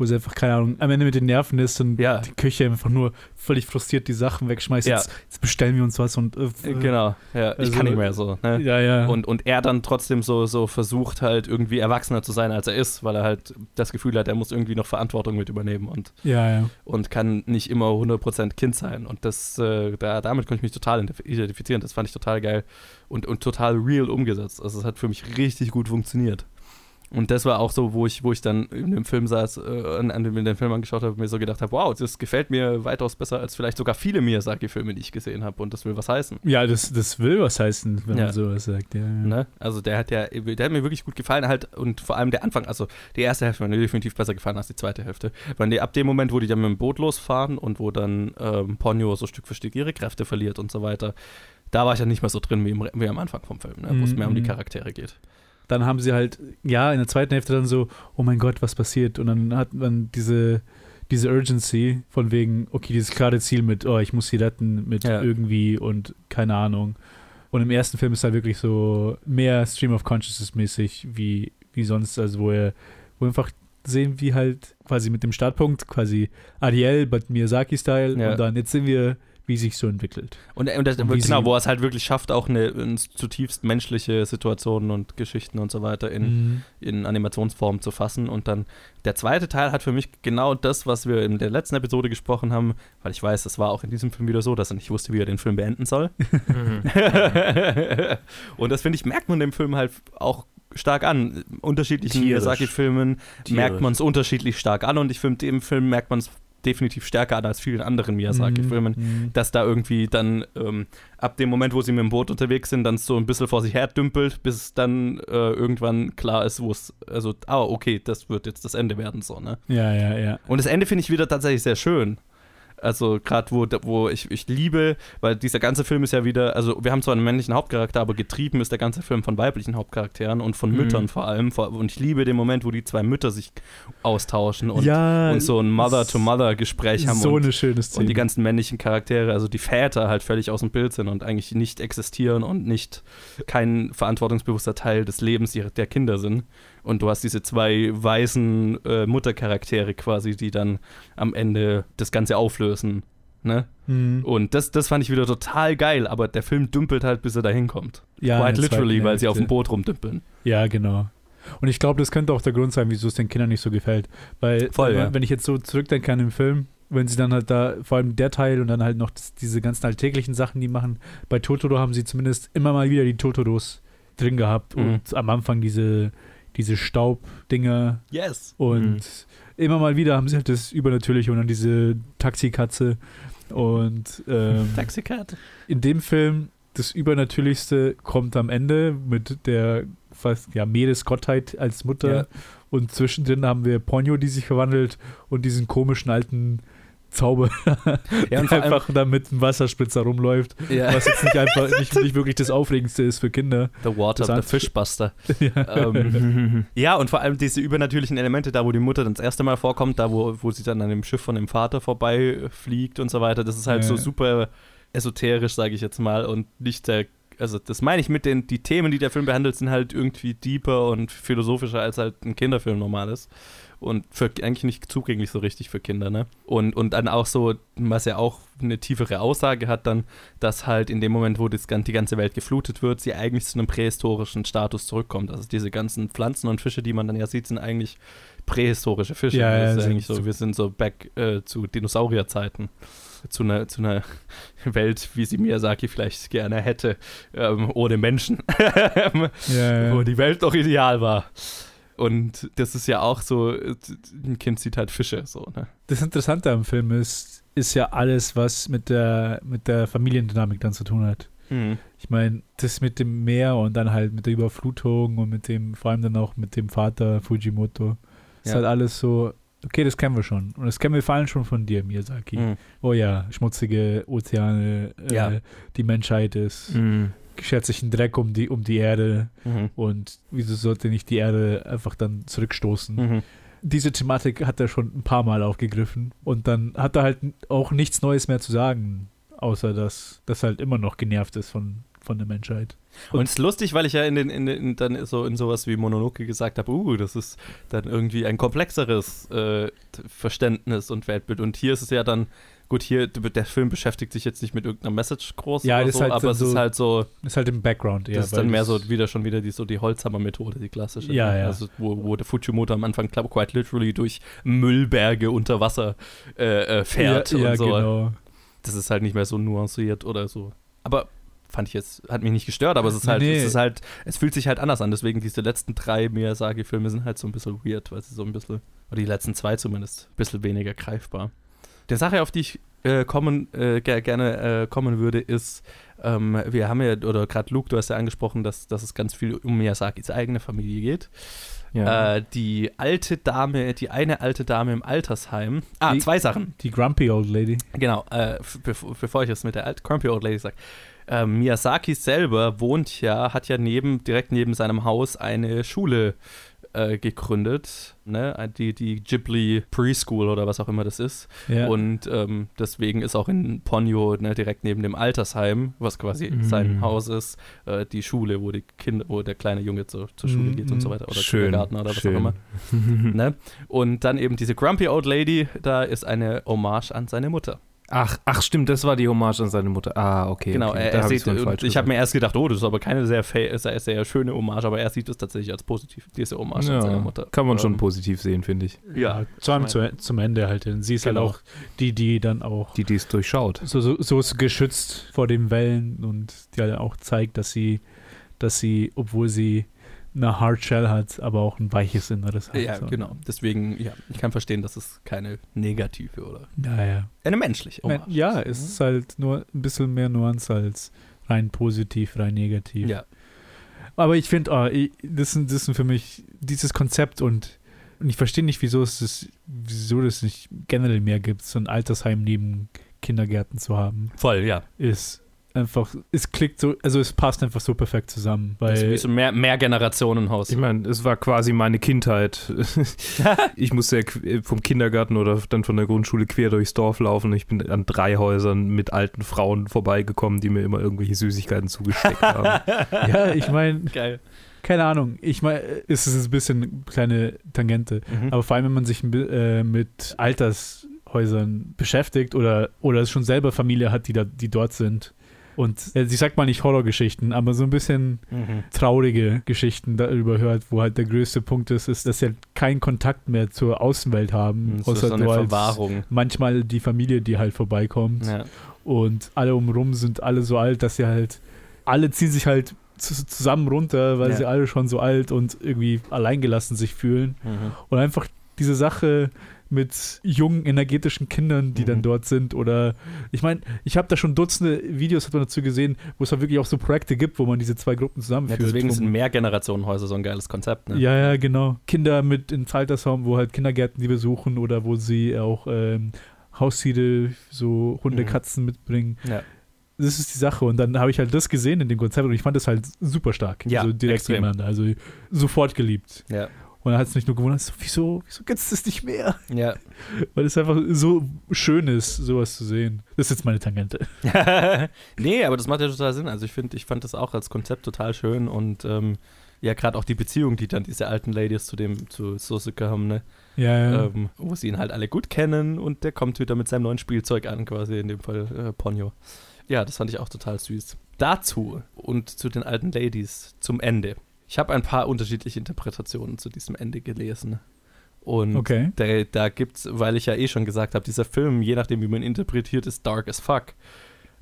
Wo sie einfach, keine Ahnung, am Ende mit den Nerven ist und Ja. die Küche einfach nur völlig frustriert die Sachen wegschmeißt. Ja. Jetzt, jetzt bestellen wir uns was und. Äh, äh, genau, ja, ich also- kann nicht mehr so, ne? Ja, ja. Und, und er dann trotzdem so, so versucht halt irgendwie erwachsener zu sein, als er ist, weil er halt das Gefühl hat, er muss irgendwie noch Verantwortung mit übernehmen und ja, ja. und kann nicht immer 100% Kind sein. Und das, äh, da, damit konnte ich mich total identif- identifizieren. Das fand ich total geil und, und total real umgesetzt. Also es hat für mich richtig gut funktioniert. Und das war auch so, wo ich, wo ich dann in dem Film saß, äh, an, an dem den Film angeschaut habe, mir so gedacht habe, wow, das gefällt mir weitaus besser als vielleicht sogar viele Miyazaki-Filme, die ich gesehen habe. Und das will was heißen. Ja, das, das will was heißen, wenn Ja. man sowas sagt. Ja, ja. Ne? Also der hat ja, der hat mir wirklich gut gefallen halt und vor allem der Anfang, also die erste Hälfte hat mir definitiv besser gefallen als die zweite Hälfte. Weil ab dem Moment, wo die dann mit dem Boot losfahren und wo dann ähm, Ponyo so Stück für Stück ihre Kräfte verliert und so weiter, da war ich ja nicht mehr so drin wie, im, wie am Anfang vom Film, ne? wo es mehr um die Mhm. Charaktere geht. Dann haben sie halt, ja, in der zweiten Hälfte dann so, oh mein Gott, was passiert? Und dann hat man diese, diese Urgency von wegen, okay, dieses klare Ziel mit, oh, ich muss sie retten, mit Ja. irgendwie und keine Ahnung. Und im ersten Film ist halt wirklich so mehr Stream of Consciousness mäßig wie, wie sonst, also wo er, wo wir einfach sehen, wie halt quasi mit dem Startpunkt, quasi Ariel, but Miyazaki-Style Ja. und dann jetzt sehen wir, wie sich so entwickelt. Und, und das, Und genau, wo er es halt wirklich schafft, auch eine, eine zutiefst menschliche Situationen und Geschichten und so weiter in, Mhm. in Animationsform zu fassen. Und dann der zweite Teil hat für mich genau das, was wir in der letzten Episode gesprochen haben, weil ich weiß, es war auch in diesem Film wieder so, dass er nicht wusste, wie er den Film beenden soll. Mhm. und das finde ich, merkt man dem Film halt auch stark an. Unterschiedlichen. Miyazaki-Filmen merkt man es unterschiedlich stark an und ich finde, dem Film merkt man es definitiv stärker an als vielen anderen Miyazaki-Filmen Mhm. dass da irgendwie dann ähm, ab dem Moment, wo sie mit dem Boot unterwegs sind, dann so ein bisschen vor sich her dümpelt, bis dann äh, irgendwann klar ist, wo es, also, ah, okay, das wird jetzt das Ende werden, so, ne? Ja, ja, ja. Und das Ende finde ich wieder tatsächlich sehr schön. Also gerade wo, wo ich, ich liebe, weil dieser ganze Film ist ja wieder, also wir haben zwar einen männlichen Hauptcharakter, aber getrieben ist der ganze Film von weiblichen Hauptcharakteren und von Mhm. Müttern vor allem. Und ich liebe den Moment, wo die zwei Mütter sich austauschen und, ja, und so ein Mother-to-Mother-Gespräch haben. so und, eine schöne Szene. und die ganzen männlichen Charaktere, also die Väter halt völlig aus dem Bild sind und eigentlich nicht existieren und nicht kein verantwortungsbewusster Teil des Lebens der Kinder sind. Und du hast diese zwei weißen äh, Muttercharaktere quasi, die dann am Ende das Ganze auflösen. Ne? Mhm. Und das, das fand ich wieder total geil, aber der Film dümpelt halt, bis er dahin kommt. ja, Quite literally, weil sie auf dem. Boot rumdümpeln. Ja, genau. Und ich glaube, das könnte auch der Grund sein, wieso es den Kindern nicht so gefällt. Weil, Voll, wenn, ja. wenn ich jetzt so zurückdenke an den Film, wenn sie dann halt da, vor allem der Teil und dann halt noch das, diese ganzen alltäglichen Sachen, die machen, bei Totoro haben sie zumindest immer mal wieder die Totoros drin gehabt Mhm. und am Anfang diese, diese Staubdinger Yes. und Mhm. immer mal wieder haben sie halt das Übernatürliche und dann diese Taxikatze und ähm, Taxicat. in dem Film das Übernatürlichste kommt am Ende mit der fast ja Meeresgottheit als Mutter Ja. und zwischendrin haben wir Ponyo, die sich verwandelt und diesen komischen alten Zauber, Ja, und der einfach da mit einem Wasserspritzer rumläuft, Ja. was jetzt nicht einfach nicht, nicht wirklich das Aufregendste ist für Kinder. The Water, Das the hat- Fishbuster. ja. ähm, ja, und vor allem diese übernatürlichen Elemente, da wo die Mutter dann das erste Mal vorkommt, da wo, wo sie dann an dem Schiff von dem Vater vorbei fliegt und so weiter, das ist halt Ja. so super esoterisch, sage ich jetzt mal, und nicht der, also das meine ich mit den, die Themen, die der Film behandelt, sind halt irgendwie deeper und philosophischer, als halt ein Kinderfilm normal ist. Und für, eigentlich nicht zugänglich so richtig für Kinder, ne? Und, und dann auch so, was ja auch eine tiefere Aussage hat, dann, dass halt in dem Moment, wo das, die ganze Welt geflutet wird, sie eigentlich zu einem prähistorischen Status zurückkommt. Also diese ganzen Pflanzen und Fische, die man dann ja sieht, sind eigentlich prähistorische Fische. Ja, ja, das ist eigentlich so, wir sind so back äh, zu Dinosaurierzeiten. Zu einer, zu einer Welt, wie sie Miyazaki vielleicht gerne hätte, ähm, ohne Menschen. Ja, Wo ja. die Welt doch ideal war. Und das ist ja auch so, ein Kind sieht halt Fische, so, ne? Das Interessante am Film ist, ist ja alles, was mit der, mit der Familiendynamik dann zu tun hat. Ich meine, das mit dem Meer und dann halt mit der Überflutung und mit dem, vor allem dann auch mit dem Vater Fujimoto, ist Ja. halt alles so, okay, das kennen wir schon. Und das kennen wir vor allem schon von dir, Miyazaki. Mhm. Oh ja, schmutzige Ozeane, äh, Ja. die Menschheit ist, Mhm. Schert sich ein Dreck um die, um die Erde Mhm. und wieso sollte nicht die Erde einfach dann zurückstoßen? Mhm. diese Thematik hat er schon ein paar Mal aufgegriffen und dann hat er halt auch nichts Neues mehr zu sagen, außer dass das halt immer noch genervt ist von, von der Menschheit. Und es ist lustig, weil ich ja in den, in den dann so in sowas wie Mononoke gesagt habe, uh, das ist dann irgendwie ein komplexeres äh, Verständnis und Weltbild. Und hier ist es ja dann, gut, hier, der Film beschäftigt sich jetzt nicht mit irgendeiner Message groß Ja, so, halt aber es ist halt so, Ist halt im Background eher. das ist dann mehr so wieder schon wieder die, so die Holzhammer-Methode, die klassische. Ja, ne? ja. Also wo, wo der Fujimoto am Anfang, quite literally durch Müllberge unter Wasser äh, äh, fährt ja, ja, und so. genau. das ist halt nicht mehr so nuanciert oder so. Aber fand ich jetzt, hat mich nicht gestört, aber es ist halt, Nee. es ist halt, es fühlt sich halt anders an. Deswegen diese letzten drei Miyazaki-Filme sind halt so ein bisschen weird, weil sie so ein bisschen, oder die letzten zwei zumindest, ein bisschen weniger greifbar. Der Sache, auf die ich äh, kommen, äh, ger gerne äh, kommen würde, ist, ähm, wir haben ja, oder gerade Luke, du hast ja angesprochen, dass, dass es ganz viel um Miyazakis eigene Familie geht. Ja. Äh, die alte Dame, die eine alte Dame im Altersheim. Ah, Die- zwei Sachen. Die Grumpy Old Lady. Genau, äh, bevor, bevor ich das mit der alten Grumpy Old Lady sage. äh, Miyazaki selber wohnt ja, hat ja neben, direkt neben seinem Haus eine Schule äh, gegründet, ne? die, die Ghibli Preschool oder was auch immer das ist. Ja. Und ähm, deswegen ist auch in Ponyo ne, direkt neben dem Altersheim, was quasi Mhm. sein Haus ist, äh, die Schule, wo die Kinder, wo der kleine Junge zur, zur Schule Mhm, geht und so weiter oder Schön, Kindergarten oder was schön. auch immer. Ne? Und dann eben diese Grumpy Old Lady, da ist eine Hommage an seine Mutter. Ach, ach, stimmt, das war die Hommage an seine Mutter. Ah, okay. Genau, okay. er, er sieht, falsch ich habe mir erst gedacht, oh, das ist aber keine sehr, sehr, sehr schöne Hommage, aber er sieht es tatsächlich als positiv, diese Hommage an seine ja, Mutter. kann man schon Ähm, positiv sehen, finde ich. Ja, Vor allem ich zu, zum Ende halt. denn Sie ist Genau. halt auch die, die dann auch Die, die es durchschaut. so, so, so ist geschützt vor den Wellen und die halt auch zeigt, dass sie, dass sie, obwohl sie eine Hard Shell hat, aber auch ein weiches Inneres hat. Ja, so. genau. Deswegen, ja, ich kann verstehen, dass es keine negative oder Ja, ja. eine menschliche Hommage ja, es ist halt nur ein bisschen mehr Nuance als rein positiv, rein negativ. Ja, Aber ich finde, ah, ich- das, sind, das sind für mich dieses Konzept und, und ich verstehe nicht, wieso es das, wieso das nicht generell mehr gibt, so ein Altersheim neben Kindergärten zu haben. voll, ja. Ist einfach, es klickt so, also es passt einfach so perfekt zusammen, Das ist weil wie so mehr, mehr Generationenhaus. Ich meine, es war quasi meine Kindheit. ich musste ja qu- vom Kindergarten oder dann von der Grundschule quer durchs Dorf laufen. Ich bin an drei Häusern mit alten Frauen vorbeigekommen, die mir immer irgendwelche Süßigkeiten zugesteckt haben. ja, ich meine, Geil. keine Ahnung, ich meine, es ist ein bisschen eine kleine Tangente, Mhm. aber vor allem, wenn man sich äh, mit Altershäusern beschäftigt oder, oder schon selber Familie hat, die, da, die dort sind und äh, ich sag mal nicht Horrorgeschichten, aber so ein bisschen Mhm. traurige Geschichten darüber hört, wo halt der größte Punkt ist, ist, dass sie halt keinen Kontakt mehr zur Außenwelt haben, Das ist außer so eine Verwahrung. manchmal die Familie, die halt vorbeikommt Ja. und alle umrum sind alle so alt, dass sie halt, alle ziehen sich halt zu- zusammen runter, weil Ja. sie alle schon so alt und irgendwie alleingelassen sich fühlen Mhm. und einfach diese Sache mit jungen, energetischen Kindern, die Mhm. dann dort sind. Oder ich meine, ich habe da schon Dutzende Videos dazu gesehen, wo es halt wirklich auch so Projekte gibt, wo man diese zwei Gruppen Ja, zusammenführt. deswegen wo sind Mehrgenerationenhäuser so ein geiles Konzept. Ne? ja, ja, genau. Kinder mit ins Altersheim, wo halt Kindergärten die besuchen oder wo sie auch ähm, Haustiere, so Hunde, Mhm. Katzen mitbringen. Ja. Das ist die Sache. Und dann habe ich halt das gesehen in dem Konzept und ich fand das halt super stark. Ja, so direkt extrem. nebeneinander. Also sofort geliebt. Ja. Und dann hat es mich nur gewundert, so, wieso, wieso gibt es das nicht mehr? Ja. Weil es einfach so schön ist, sowas zu sehen. Das ist jetzt meine Tangente. nee, aber das macht ja total Sinn. Also ich finde, ich fand das auch als Konzept total schön und ähm, ja, gerade auch die Beziehung, die dann diese alten Ladies zu dem, zu Sosuke haben, ne? Ja, ja. Ähm, wo sie ihn halt alle gut kennen und der kommt wieder mit seinem neuen Spielzeug an, quasi in dem Fall äh, Ponyo. Ja, das fand ich auch total süß. Dazu und zu den alten Ladies zum Ende. Ich habe ein paar unterschiedliche Interpretationen zu diesem Ende gelesen. Und Okay. da, da gibt's, weil ich ja eh schon gesagt habe, dieser Film, je nachdem, wie man ihn interpretiert, ist dark as fuck.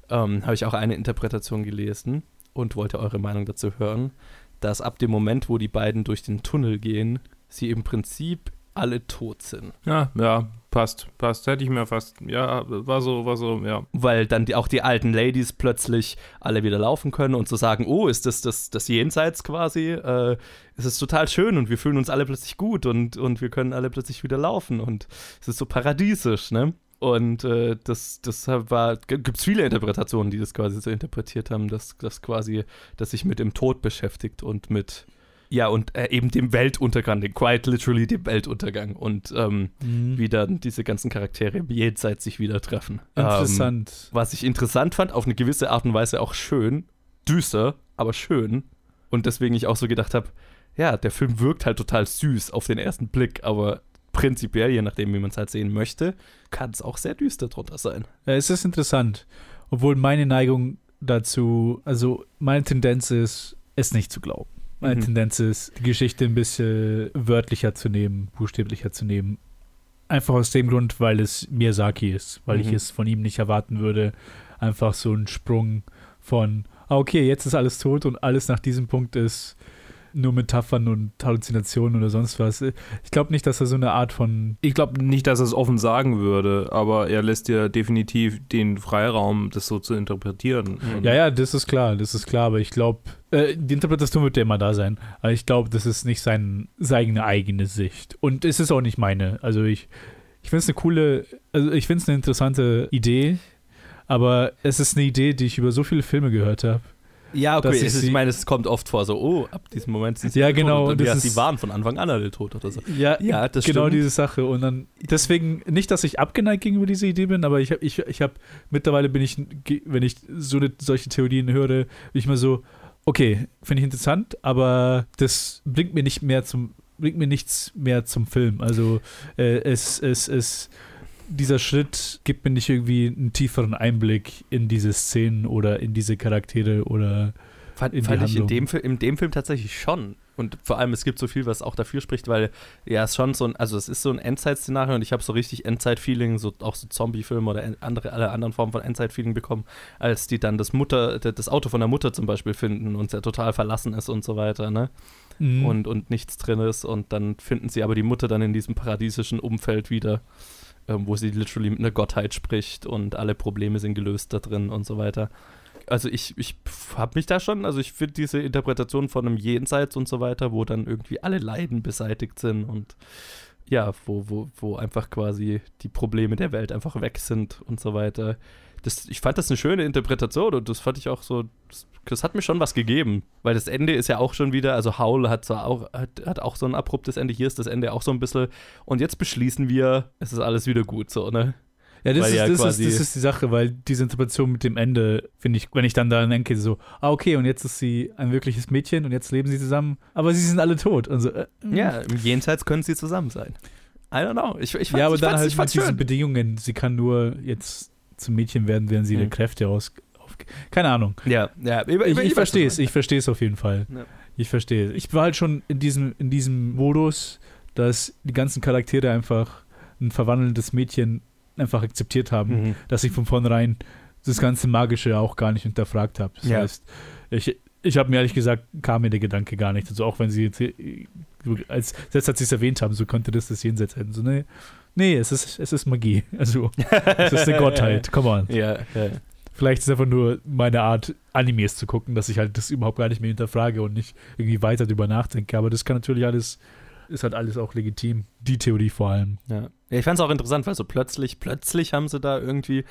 Ähm, habe ich auch eine Interpretation gelesen und wollte eure Meinung dazu hören, dass ab dem Moment, wo die beiden durch den Tunnel gehen, sie im Prinzip alle tot sind. Ja, ja, passt, passt. Hätte ich mir fast, ja, war so, war so, ja. Weil dann die, auch die alten Ladies plötzlich alle wieder laufen können und so sagen, oh, ist das das, das Jenseits quasi? Äh, es ist total schön und wir fühlen uns alle plötzlich gut und, und wir können alle plötzlich wieder laufen und es ist so paradiesisch, ne? Und äh, das, das war, gibt es viele Interpretationen, die das quasi so interpretiert haben, dass das quasi, dass sich mit dem Tod beschäftigt und mit, ja, und äh, eben dem Weltuntergang, den quite literally dem Weltuntergang und ähm, Mhm. wie dann diese ganzen Charaktere Jenseits sich wieder treffen. Ähm, Interessant. was ich interessant fand, auf eine gewisse Art und Weise auch schön, düster, aber schön. Und deswegen ich auch so gedacht habe, ja, der Film wirkt halt total süß auf den ersten Blick, aber prinzipiell, je nachdem, wie man es halt sehen möchte, kann es auch sehr düster drunter sein. Ja, es ist interessant. Obwohl meine Neigung dazu, also meine Tendenz ist, es nicht zu glauben. Meine Mhm. Tendenz ist, die Geschichte ein bisschen wörtlicher zu nehmen, buchstäblicher zu nehmen. Einfach aus dem Grund, weil es Miyazaki ist, weil ich Mhm. es von ihm nicht erwarten würde. Einfach so ein Sprung von, ah, okay, jetzt ist alles tot und alles nach diesem Punkt ist nur Metaphern und Halluzinationen oder sonst was. Ich glaube nicht, dass er so eine Art von Ich glaube nicht, dass er es offen sagen würde, aber er lässt dir definitiv den Freiraum, das so zu interpretieren. Und Ja, ja, das ist klar, das ist klar, aber ich glaube, äh, die Interpretation wird ja immer da sein, aber ich glaube, das ist nicht sein, seine eigene Sicht. Und es ist auch nicht meine. Also ich, ich finde es eine coole, also ich finde es eine interessante Idee, Aber es ist eine Idee, die ich über so viele Filme gehört habe. Ja, okay. Dass ich Ich, meine, es kommt oft vor, so, oh, ab diesem Moment sind sie Ja, genau, Tot. Und das ja, ist- sie waren von Anfang an alle tot oder so. Ja, Ja, das genau stimmt. diese Sache. Und dann, deswegen, nicht, dass ich abgeneigt gegenüber dieser Idee bin, aber ich habe, ich, ich habe, mittlerweile bin ich, wenn ich so eine, solche Theorien höre, bin ich mal so, okay, finde ich interessant, aber das bringt mir nicht mehr zum, bringt mir nichts mehr zum Film. Also, äh, es, es, es, dieser Schritt gibt mir nicht irgendwie einen tieferen Einblick in diese Szenen oder in diese Charaktere oder Fand, in die fand ich in Handlung. dem, in dem Film tatsächlich schon. Und vor allem, es gibt so viel, was auch dafür spricht, weil ja, es schon so ein, also es ist so ein Endzeit-Szenario und ich habe so richtig Endzeit-Feeling, so auch so Zombie-Filme oder andere, alle anderen Formen von Endzeit-Feeling bekommen, als die dann das Mutter, das Auto von der Mutter zum Beispiel finden und ja total verlassen ist und so weiter, ne? Mhm. Und, und nichts drin ist und dann finden sie aber die Mutter dann in diesem paradiesischen Umfeld wieder, ähm, wo sie literally mit einer Gottheit spricht und alle Probleme sind gelöst da drin und so weiter also ich, ich habe mich da schon, also ich finde diese Interpretation von einem Jenseits und so weiter, wo dann irgendwie alle Leiden beseitigt sind und ja, wo, wo, wo einfach quasi die Probleme der Welt einfach weg sind und so weiter. Das, ich fand das eine schöne Interpretation und das fand ich auch so, das, das hat mir schon was gegeben, weil das Ende ist ja auch schon wieder, also Howl hat zwar auch, hat, hat auch so ein abruptes Ende, hier ist das Ende auch so ein bisschen und jetzt beschließen wir, es ist alles wieder gut so, ne? Ja, das, ist, ja das, ist, das ist die Sache, weil diese Interpretation mit dem Ende, finde ich, wenn ich dann daran denke, so, ah, okay, und jetzt ist sie ein wirkliches Mädchen und jetzt leben sie zusammen, aber sie sind alle tot. Also, äh, Ja, im Jenseits können sie zusammen sein. I don't know. Ich, ich fand's, ja, aber ich dann halt mit fand's diesen schön. Bedingungen, sie kann nur jetzt zum Mädchen werden, während sie ihre Mhm. Kräfte aus. Auf, keine Ahnung. Ja, ja. Ich, Ich, ich verstehe es, ich, ich verstehe es auf jeden Fall. Ja. Ich verstehe es. Ich war halt schon in diesem, in diesem Modus, dass die ganzen Charaktere einfach ein verwandelndes Mädchen einfach akzeptiert haben. Mhm. dass ich von vornherein das ganze Magische auch gar nicht hinterfragt habe. Das Ja. heißt, ich, ich habe mir ehrlich gesagt, kam mir der Gedanke gar nicht. Also auch wenn sie jetzt, äh, als selbst als sie es erwähnt haben, so könnte das das Jenseits sein. So, nee, nee, es ist, es ist Magie. Also, es ist eine Gottheit. Come on. Ja, ja. Vielleicht ist es einfach nur meine Art, Animes zu gucken, dass ich halt das überhaupt gar nicht mehr hinterfrage und nicht irgendwie weiter drüber nachdenke. Aber das kann natürlich alles, ist halt alles auch legitim. Die Theorie vor allem. ja. ja ich fand es auch interessant, weil so plötzlich, plötzlich haben sie da irgendwie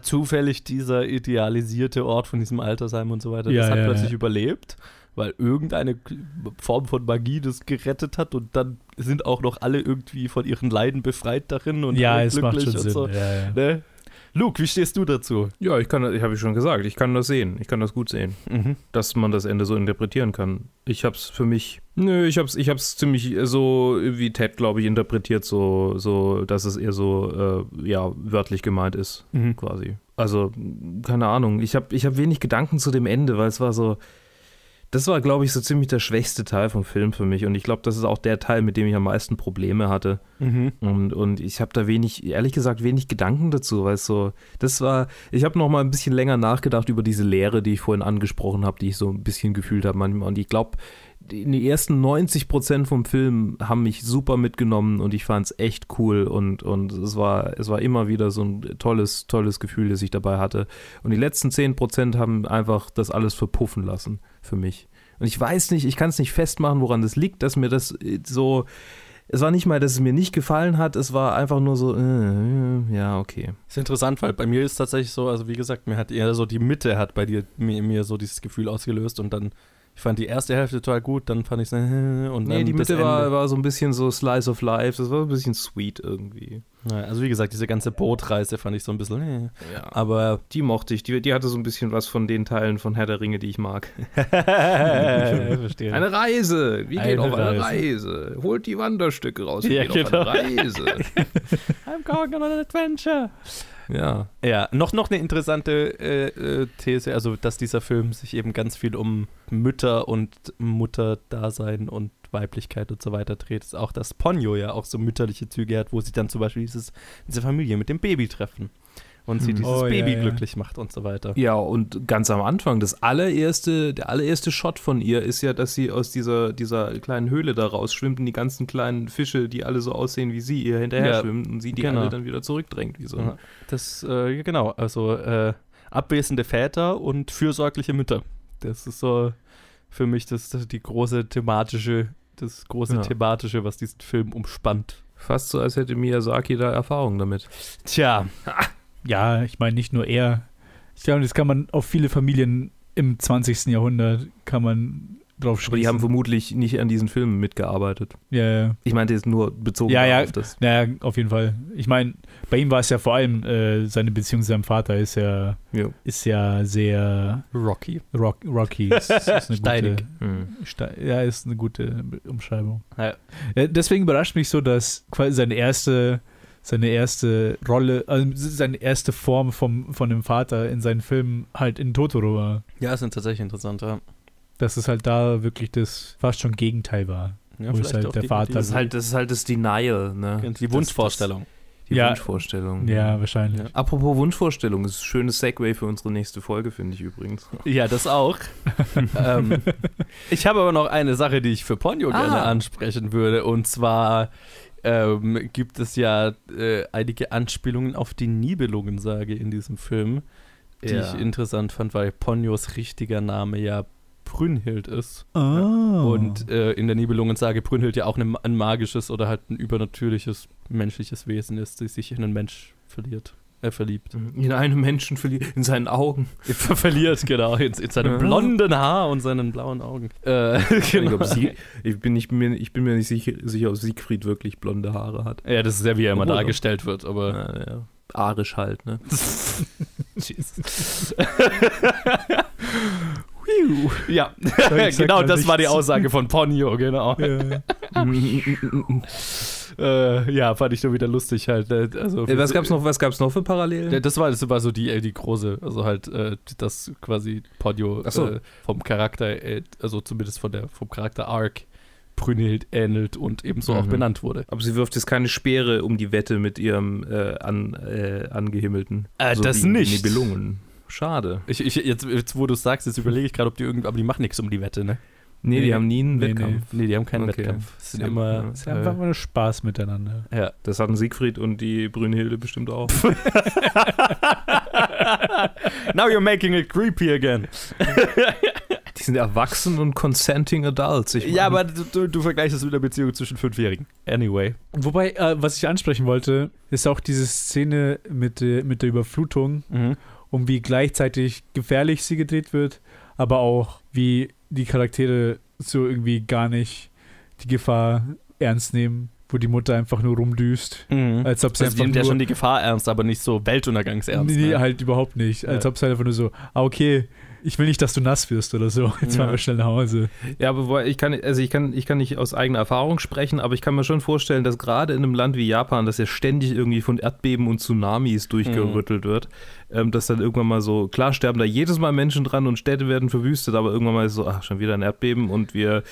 zufällig dieser idealisierte Ort von diesem Altersheim und so weiter, Ja, das hat ja, plötzlich überlebt, weil irgendeine Form von Magie das gerettet hat und dann sind auch noch alle irgendwie von ihren Leiden befreit darin und ja, es macht glücklich schon und Sinn. so. Ja, ja. Ne? Luke, wie stehst du dazu? Ja, ich kann, ich habe ich schon gesagt, ich kann das sehen. Ich kann das gut sehen, Mhm. dass man das Ende so interpretieren kann. Ich habe es für mich, nö, ich habe es ich hab's ziemlich so wie Ted, glaube ich, interpretiert, so, so, dass es eher so, äh, ja, wörtlich gemeint ist, Mhm. quasi. Also, keine Ahnung. Ich habe ich hab wenig Gedanken zu dem Ende, weil es war so, das war, glaube ich, so ziemlich der schwächste Teil vom Film für mich. Und ich glaube, das ist auch der Teil, mit dem ich am meisten Probleme hatte. Mhm. Und, und ich habe da wenig, ehrlich gesagt, wenig Gedanken dazu, weil so, das war, ich habe noch mal ein bisschen länger nachgedacht über diese Lehre, die ich vorhin angesprochen habe, die ich so ein bisschen gefühlt habe manchmal. Und ich glaube, die, ersten 90 Prozent vom Film haben mich super mitgenommen und ich fand es echt cool und, und es war, es war immer wieder so ein tolles, tolles Gefühl, das ich dabei hatte. Und die letzten 10 Prozent haben einfach das alles verpuffen lassen für mich. Und ich weiß nicht, ich kann es nicht festmachen, woran das liegt, dass mir das äh, so, es war nicht mal, dass es mir nicht gefallen hat, es war einfach nur so, äh, ja, okay. Ist interessant, weil bei mir ist tatsächlich so, also wie gesagt, mir hat eher so die Mitte hat bei dir mir, mir so dieses Gefühl ausgelöst und dann, ich fand die erste Hälfte total gut, dann fand ich es und Nee, die Mitte war, war so ein bisschen so Slice of Life, das war ein bisschen sweet irgendwie. Ja, also wie gesagt, diese ganze Bootreise fand ich so ein bisschen, äh. Ja. aber Die mochte ich, die, die hatte so ein bisschen was von den Teilen von Herr der Ringe, die ich mag. verstehe. Eine Reise, wie geht Eine auf eine Reise. Reise? Holt die Wanderstücke raus, wie Ja, geht genau. auf eine Reise? I'm going on an adventure. Ja. Ja, noch, noch eine interessante äh, äh, These, also dass dieser Film sich eben ganz viel um Mütter und Mutterdasein und Weiblichkeit und so weiter dreht, ist auch, dass Ponyo ja auch so mütterliche Züge hat, wo sie dann zum Beispiel dieses, diese Familie mit dem Baby treffen und sie Hm. dieses Oh, ja, Baby ja. glücklich macht und so weiter. Ja, und ganz am Anfang, das allererste, der allererste Shot von ihr ist ja, dass sie aus dieser, dieser kleinen Höhle da rausschwimmt und die ganzen kleinen Fische, die alle so aussehen wie sie, ihr hinterher Ja, schwimmen und sie die genau. alle dann wieder zurückdrängt. Wie so. Das, äh, genau, also äh, abwesende Väter und fürsorgliche Mütter. Das ist so für mich das, das die große thematische, das große thematische, was diesen Film umspannt. Fast so, als hätte Miyazaki da Erfahrung damit. Tja, Ja, ich meine nicht nur er. Ich glaube, das kann man auf viele Familien im 20. Jahrhundert kann man drauf schließen. Aber die haben vermutlich nicht an diesen Filmen mitgearbeitet. ja, ja. Ich meinte jetzt nur bezogen Ja, ja. auf das. Naja, auf jeden Fall. Ich meine, bei ihm war es ja vor allem, äh, seine Beziehung zu seinem Vater ist ja, Ja. ist ja sehr Rocky. rock, rocky. Ist, ist eine Steinig. Gute, Hm. Ste ja, ist eine gute Umschreibung. Ja. Ja, deswegen überrascht mich so, dass quasi seine erste, seine erste Rolle, also seine erste Form vom, von dem Vater in seinen Filmen halt in Totoro war. Ja, ist tatsächlich interessant, ja. Dass es halt da wirklich das fast schon Gegenteil war. ja Wo ist halt der die, Vater- Das ist halt das, ist halt das Denial, ne? die, die Das- Wunschvorstellung. Das, die Ja. Wunschvorstellung. Ja, wahrscheinlich. Ja. Apropos Wunschvorstellung, das ist ein schönes Segway für unsere nächste Folge, finde ich übrigens. Ja, das auch. ähm, ich habe aber noch eine Sache, die ich für Ponyo gerne Ah. ansprechen würde. Und zwar ähm, gibt es ja äh, einige Anspielungen auf die Nibelungensage in diesem Film, die Ja. ich interessant fand, weil Ponyos richtiger Name ja Brünnhild ist. Ah. Und äh, in der Nibelungensage Brünnhild ja auch ein, ein magisches oder halt ein übernatürliches menschliches Wesen ist, die sich in einen Mensch verliert. Äh, verliebt. In einem Menschen verliert, in seinen Augen. Ver verliert, genau, in, in seinem Ja. blonden Haar und seinen blauen Augen. Äh, Ich, genau. glaub, Sie, ich, bin, ich, bin mir, ich bin mir nicht sicher, sicher, ob Siegfried wirklich blonde Haare hat. Ja, das ist ja, wie er immer Obwohl, dargestellt wird, aber. Ja, ja. Arisch halt, ne? Jesus. ja, genau, das war die. Aussage von Ponyo, genau. Ja. Äh, ja, fand ich nur wieder lustig halt. äh, Also, Äh, was gab's noch, was gab's noch für Parallelen? Das war, das war so die, äh, die große, also halt, äh, das quasi Ponyo Ach so. äh, vom Charakter, äh, also zumindest von der, vom Charakter Arc Brünnhild ähnelt und ebenso auch Mhm. benannt wurde. Aber sie wirft jetzt keine Speere um die Wette mit ihrem an, Angehimmelten. Äh, So das nicht. Nibelungen. Schade. Ich, ich, jetzt, jetzt, wo du es sagst, jetzt überlege ich gerade, ob die irgendwie, aber die machen nichts um die Wette, ne? Nee, die Nee. haben nie einen Nee, Wettkampf. Nee, die haben keinen Okay. Wettkampf. Es sind immer. Es ist einfach Äh, mal Spaß miteinander. ja. Das hatten Siegfried und die Brünnhilde bestimmt auch. Now you're making it creepy again. die sind erwachsen und consenting adults. Ja, aber du, du, vergleichst es mit der Beziehung zwischen Fünfjährigen. Anyway. Wobei, äh, was ich ansprechen wollte, ist auch diese Szene mit, äh, mit der Überflutung Mhm. und wie gleichzeitig gefährlich sie gedreht wird, aber auch wie die Charaktere so irgendwie gar nicht die Gefahr ernst nehmen, wo die Mutter einfach nur rumdüst, Mhm. als ob sie Also nimmt ja schon die Gefahr ernst, aber nicht so Weltuntergangsernst. nee, ne? halt überhaupt nicht, als Ja. ob sie einfach nur so, ah okay, ich will nicht, dass du nass wirst oder so, jetzt Ja. fahren wir schnell nach Hause. Ja, aber ich kann, also ich kann, ich kann nicht aus eigener Erfahrung sprechen, aber ich kann mir schon vorstellen, dass gerade in einem Land wie Japan, das ja ständig irgendwie von Erdbeben und Tsunamis durchgerüttelt wird, ähm, dass dann irgendwann mal so, klar sterben da jedes Mal Menschen dran und Städte werden verwüstet, aber irgendwann mal ist so, ach, schon wieder ein Erdbeben und wir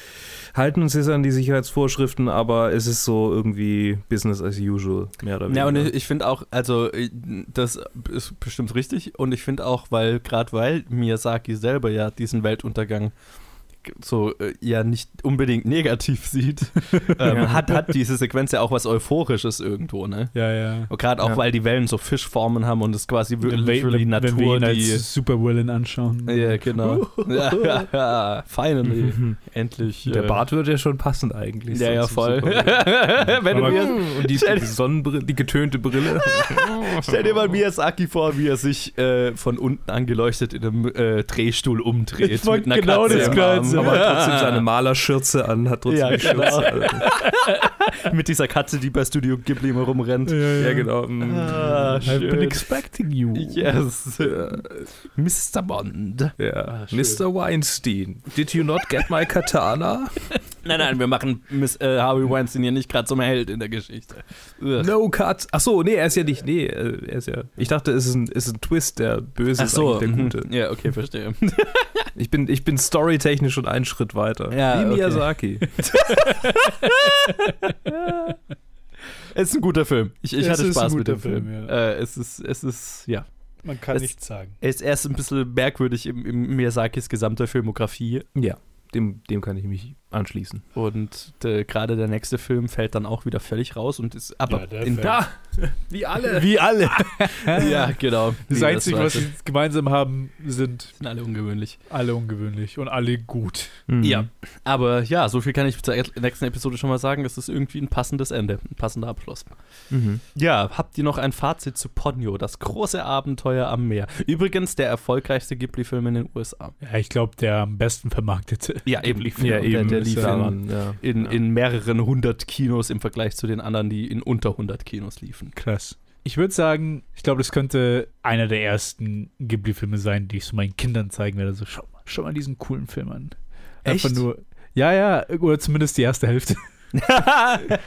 halten uns jetzt an die Sicherheitsvorschriften, aber es ist so irgendwie Business as usual, mehr oder weniger. Ja, und ich, ich finde auch, also äh, das ist bestimmt richtig und ich finde auch, weil gerade weil Miyazaki selber ja diesen Weltuntergang so äh, ja nicht unbedingt negativ sieht, ähm, Ja. hat, hat diese Sequenz ja auch was Euphorisches irgendwo, ne? Ja, ja. Und gerade auch, Ja. weil die Wellen so Fischformen haben und es quasi wirklich wenn, literally wenn, wenn wir Natur, ihn als die... Supervillain anschauen. Ja, genau. ja, ja, ja, finally. Endlich. Der äh, Bart wird ja schon passend eigentlich. Ja, so ja, voll. Wenn du mir, und die, die Sonnenbrille, die getönte Brille. stell dir mal Miyazaki vor, wie er sich äh, von unten angeleuchtet in einem äh, Drehstuhl umdreht. Ich mit einer genau Katze das sagen. Aber trotzdem seine Malerschürze an, hat trotzdem Ja, die Schürze genau. an. mit dieser Katze, die bei Studio Ghibli immer rumrennt. Ja, genau. Ah, I've been expecting you. Yes. Mr. Bond. Ja. Ah. Mr. Weinstein, did you not get my katana? Nein, nein, wir machen Miss, äh, Harvey Weinstein hier nicht gerade zum Held in der Geschichte. Ugh. No cut. Ach so, nee, er ist ja nicht. Nee, äh, er ist ja. Ich dachte, es ist ein, es ist ein Twist, der böse Ach ist so, eigentlich der mhm. gute. Ja, okay, verstehe. Ich bin, ich bin storytechnisch schon einen Schritt weiter. Ja, Wie okay. Miyazaki. Es ist ein guter Film. Ich, ich Es hatte ist Spaß mit dem Film. Film, äh, es ist, es ist, ja. Man kann Es- nichts sagen. Er ist erst ein bisschen merkwürdig im, im Miyazakis gesamter Filmografie. Ja, dem, dem kann ich mich anschließen. Und äh, gerade der nächste Film fällt dann auch wieder völlig raus und ist aber Ja, der in da. Wie alle. Wie alle. ja, genau. Das Nee, Einzige, was weiß sie gemeinsam haben, sind sind alle ungewöhnlich. alle ungewöhnlich und alle gut. Mhm. Ja, aber ja, so viel kann ich zur nächsten Episode schon mal sagen. Es ist irgendwie ein passendes Ende, ein passender Abschluss. Mhm. Ja, habt ihr noch ein Fazit zu Ponyo, das große Abenteuer am Meer? Übrigens der erfolgreichste Ghibli-Film in den USA. Ja, ich glaube, der am besten vermarktete. Ja, eben. Ja, der, eben. Der lief in, ja. in, ja. in mehreren hundert Kinos im Vergleich zu den anderen, die in unter 100 Kinos liefen. Krass. Ich würde sagen, ich glaube, das könnte einer der ersten Ghibli-Filme sein, die ich so meinen Kindern zeigen werde. So, schau mal, schau mal diesen coolen Film an. Einfach Echt? nur. Ja, ja, oder zumindest die erste Hälfte.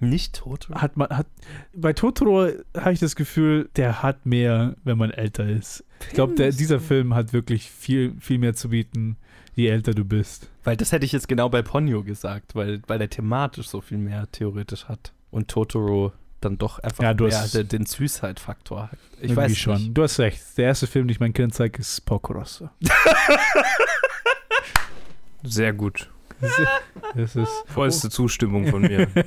Nicht Totoro? Hat man, hat, bei Totoro habe ich das Gefühl, der hat mehr, wenn man älter ist. Ich glaube, dieser Film hat wirklich viel, viel mehr zu bieten, je älter du bist. Weil das hätte ich jetzt genau bei Ponyo gesagt, weil, weil der thematisch so viel mehr theoretisch hat. Und Totoro dann doch einfach Ja, du mehr hast- den, den Süßheit-Faktor hat. Ich Irgendwie weiß schon. nicht. Du hast recht. Der erste Film, den ich meinen Kindern zeige, ist Porco Rosso. Sehr gut. Das ist. Vollste Zustimmung von mir.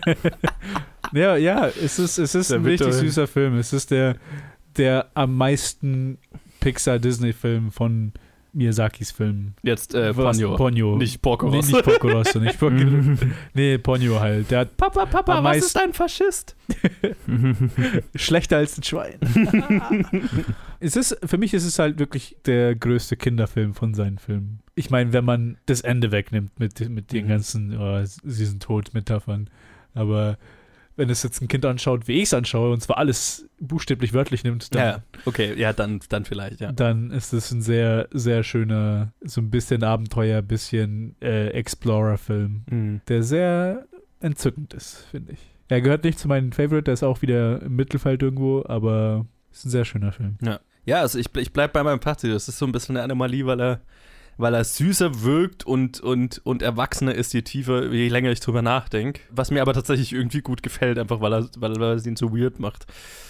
Ja, ja, es ist, es ist Der ein richtig süßer Film. Es ist der, der am meisten Pixar-Disney-Film von Miyazakis Filmen. Jetzt äh? Ponyo. Ponyo. Nicht Porco Nee, nicht Porco Rosso, nicht Porco Nee, Ponyo halt. Der hat Papa, Papa, was ist ein Faschist? schlechter als ein Schwein. es ist, für mich ist es halt wirklich der größte Kinderfilm von seinen Filmen. Ich meine, wenn man das Ende wegnimmt mit, mit den Mhm. ganzen, oh, sie sind tot Metaphern. Aber wenn es jetzt ein Kind anschaut, wie ich es anschaue, und zwar alles buchstäblich wörtlich nimmt, dann, Ja, okay, ja, dann, dann vielleicht, ja. dann ist es ein sehr, sehr schöner, so ein bisschen Abenteuer, bisschen äh, Explorer-Film, Mhm. der sehr entzückend ist, finde ich. Er gehört nicht zu meinen Favorite, der ist auch wieder im Mittelfeld irgendwo, aber ist ein sehr schöner Film. Ja, also ich, ich bleib bei meinem Fazit. Das ist so ein bisschen eine Anomalie, weil er, weil er süßer wirkt und, und, und erwachsener ist, je tiefer, je länger ich drüber nachdenke. Was mir aber tatsächlich irgendwie gut gefällt, einfach weil er, weil, er ihn so weird macht.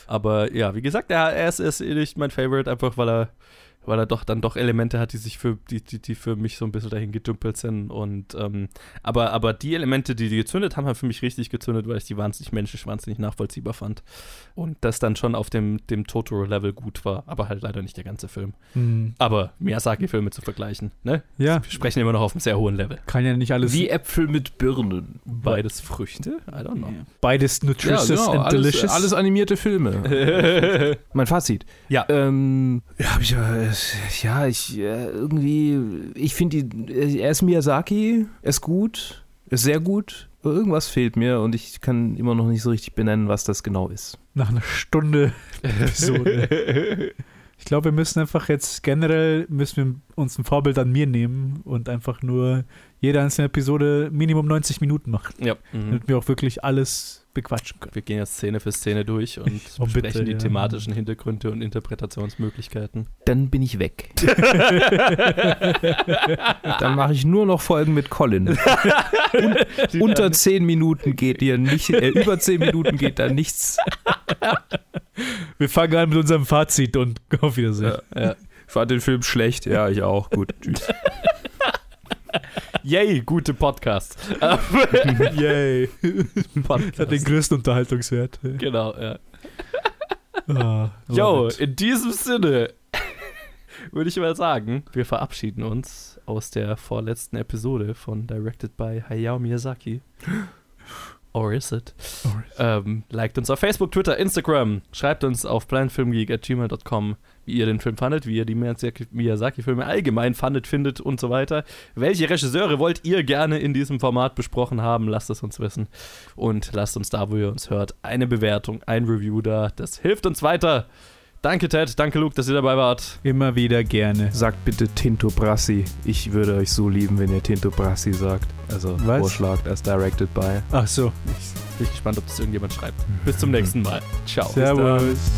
Aber ja, wie gesagt, er, er ist, ist eh nicht mein Favorite, einfach weil er, weil er doch dann doch Elemente hat, die sich für, die, die, die für mich so ein bisschen dahin gedümpelt sind. Und ähm, aber, aber die Elemente, die die gezündet haben, haben für mich richtig gezündet, weil ich die wahnsinnig menschlich, wahnsinnig nachvollziehbar fand. Und das dann schon auf dem, dem Totoro-Level gut war, aber halt leider nicht der ganze Film. Aber Miyazaki-Filme zu vergleichen, ne? Ja, Wir sprechen immer noch auf einem sehr hohen Level. kann ja nicht alles. Wie Äpfel mit Birnen. Beides Früchte? I don't know. Beides nutritious and alles, delicious. alles animierte Filme. mein Fazit. Ja. Ähm, ja, hab ich ja, ja, ich äh, irgendwie, ich finde, die- er ist Miyazaki, er ist gut, er ist sehr gut. Irgendwas fehlt mir und ich kann immer noch nicht so richtig benennen, was das genau ist. Nach einer Stunde Episode. ich glaube, wir müssen einfach jetzt generell müssen wir uns ein Vorbild an mir nehmen und einfach nur jede einzelne Episode Minimum 90 Minuten machen, ja. Mhm. damit wir auch wirklich alles bequatschen können. Wir gehen jetzt Szene für Szene durch und Oh, bitte, besprechen die ja. thematischen Hintergründe und Interpretationsmöglichkeiten. Dann bin ich weg. Dann mache ich nur noch Folgen mit Colin. Un unter 10 Minuten geht dir nicht, äh, über 10 Minuten geht da nichts. Wir fangen an mit unserem Fazit und auf Wiedersehen. Ja. Ich fand den Film schlecht. Ja, ich auch. Gut. Tschüss. Yay, gute Podcast. Yay. Podcast. Hat den größten Unterhaltungswert. Genau, ja. Ah, Yo, it. in diesem Sinne würde ich mal sagen, wir verabschieden uns aus der vorletzten Episode von Directed by Hayao Miyazaki. Or is it? Ähm, liked uns auf Facebook, Twitter, Instagram. Schreibt uns auf planfilmgeek.gmail.com, wie ihr den Film fandet, wie ihr die Miyazaki- Miyazaki-Filme allgemein fandet, findet und so weiter. Welche Regisseure wollt ihr gerne in diesem Format besprochen haben? Lasst es uns wissen. Und lasst uns da, wo ihr uns hört, eine Bewertung, ein Review da. Das hilft uns weiter. Danke, Ted. Danke, Luke, dass ihr dabei wart. Immer wieder gerne. Sagt bitte Tinto Brassi. Ich würde euch so lieben, wenn ihr Tinto Brassi sagt. Also Was? vorschlagt als directed by. Ach so. Bin ich gespannt, ob das irgendjemand schreibt. Bis zum nächsten Mal. Ciao. Servus.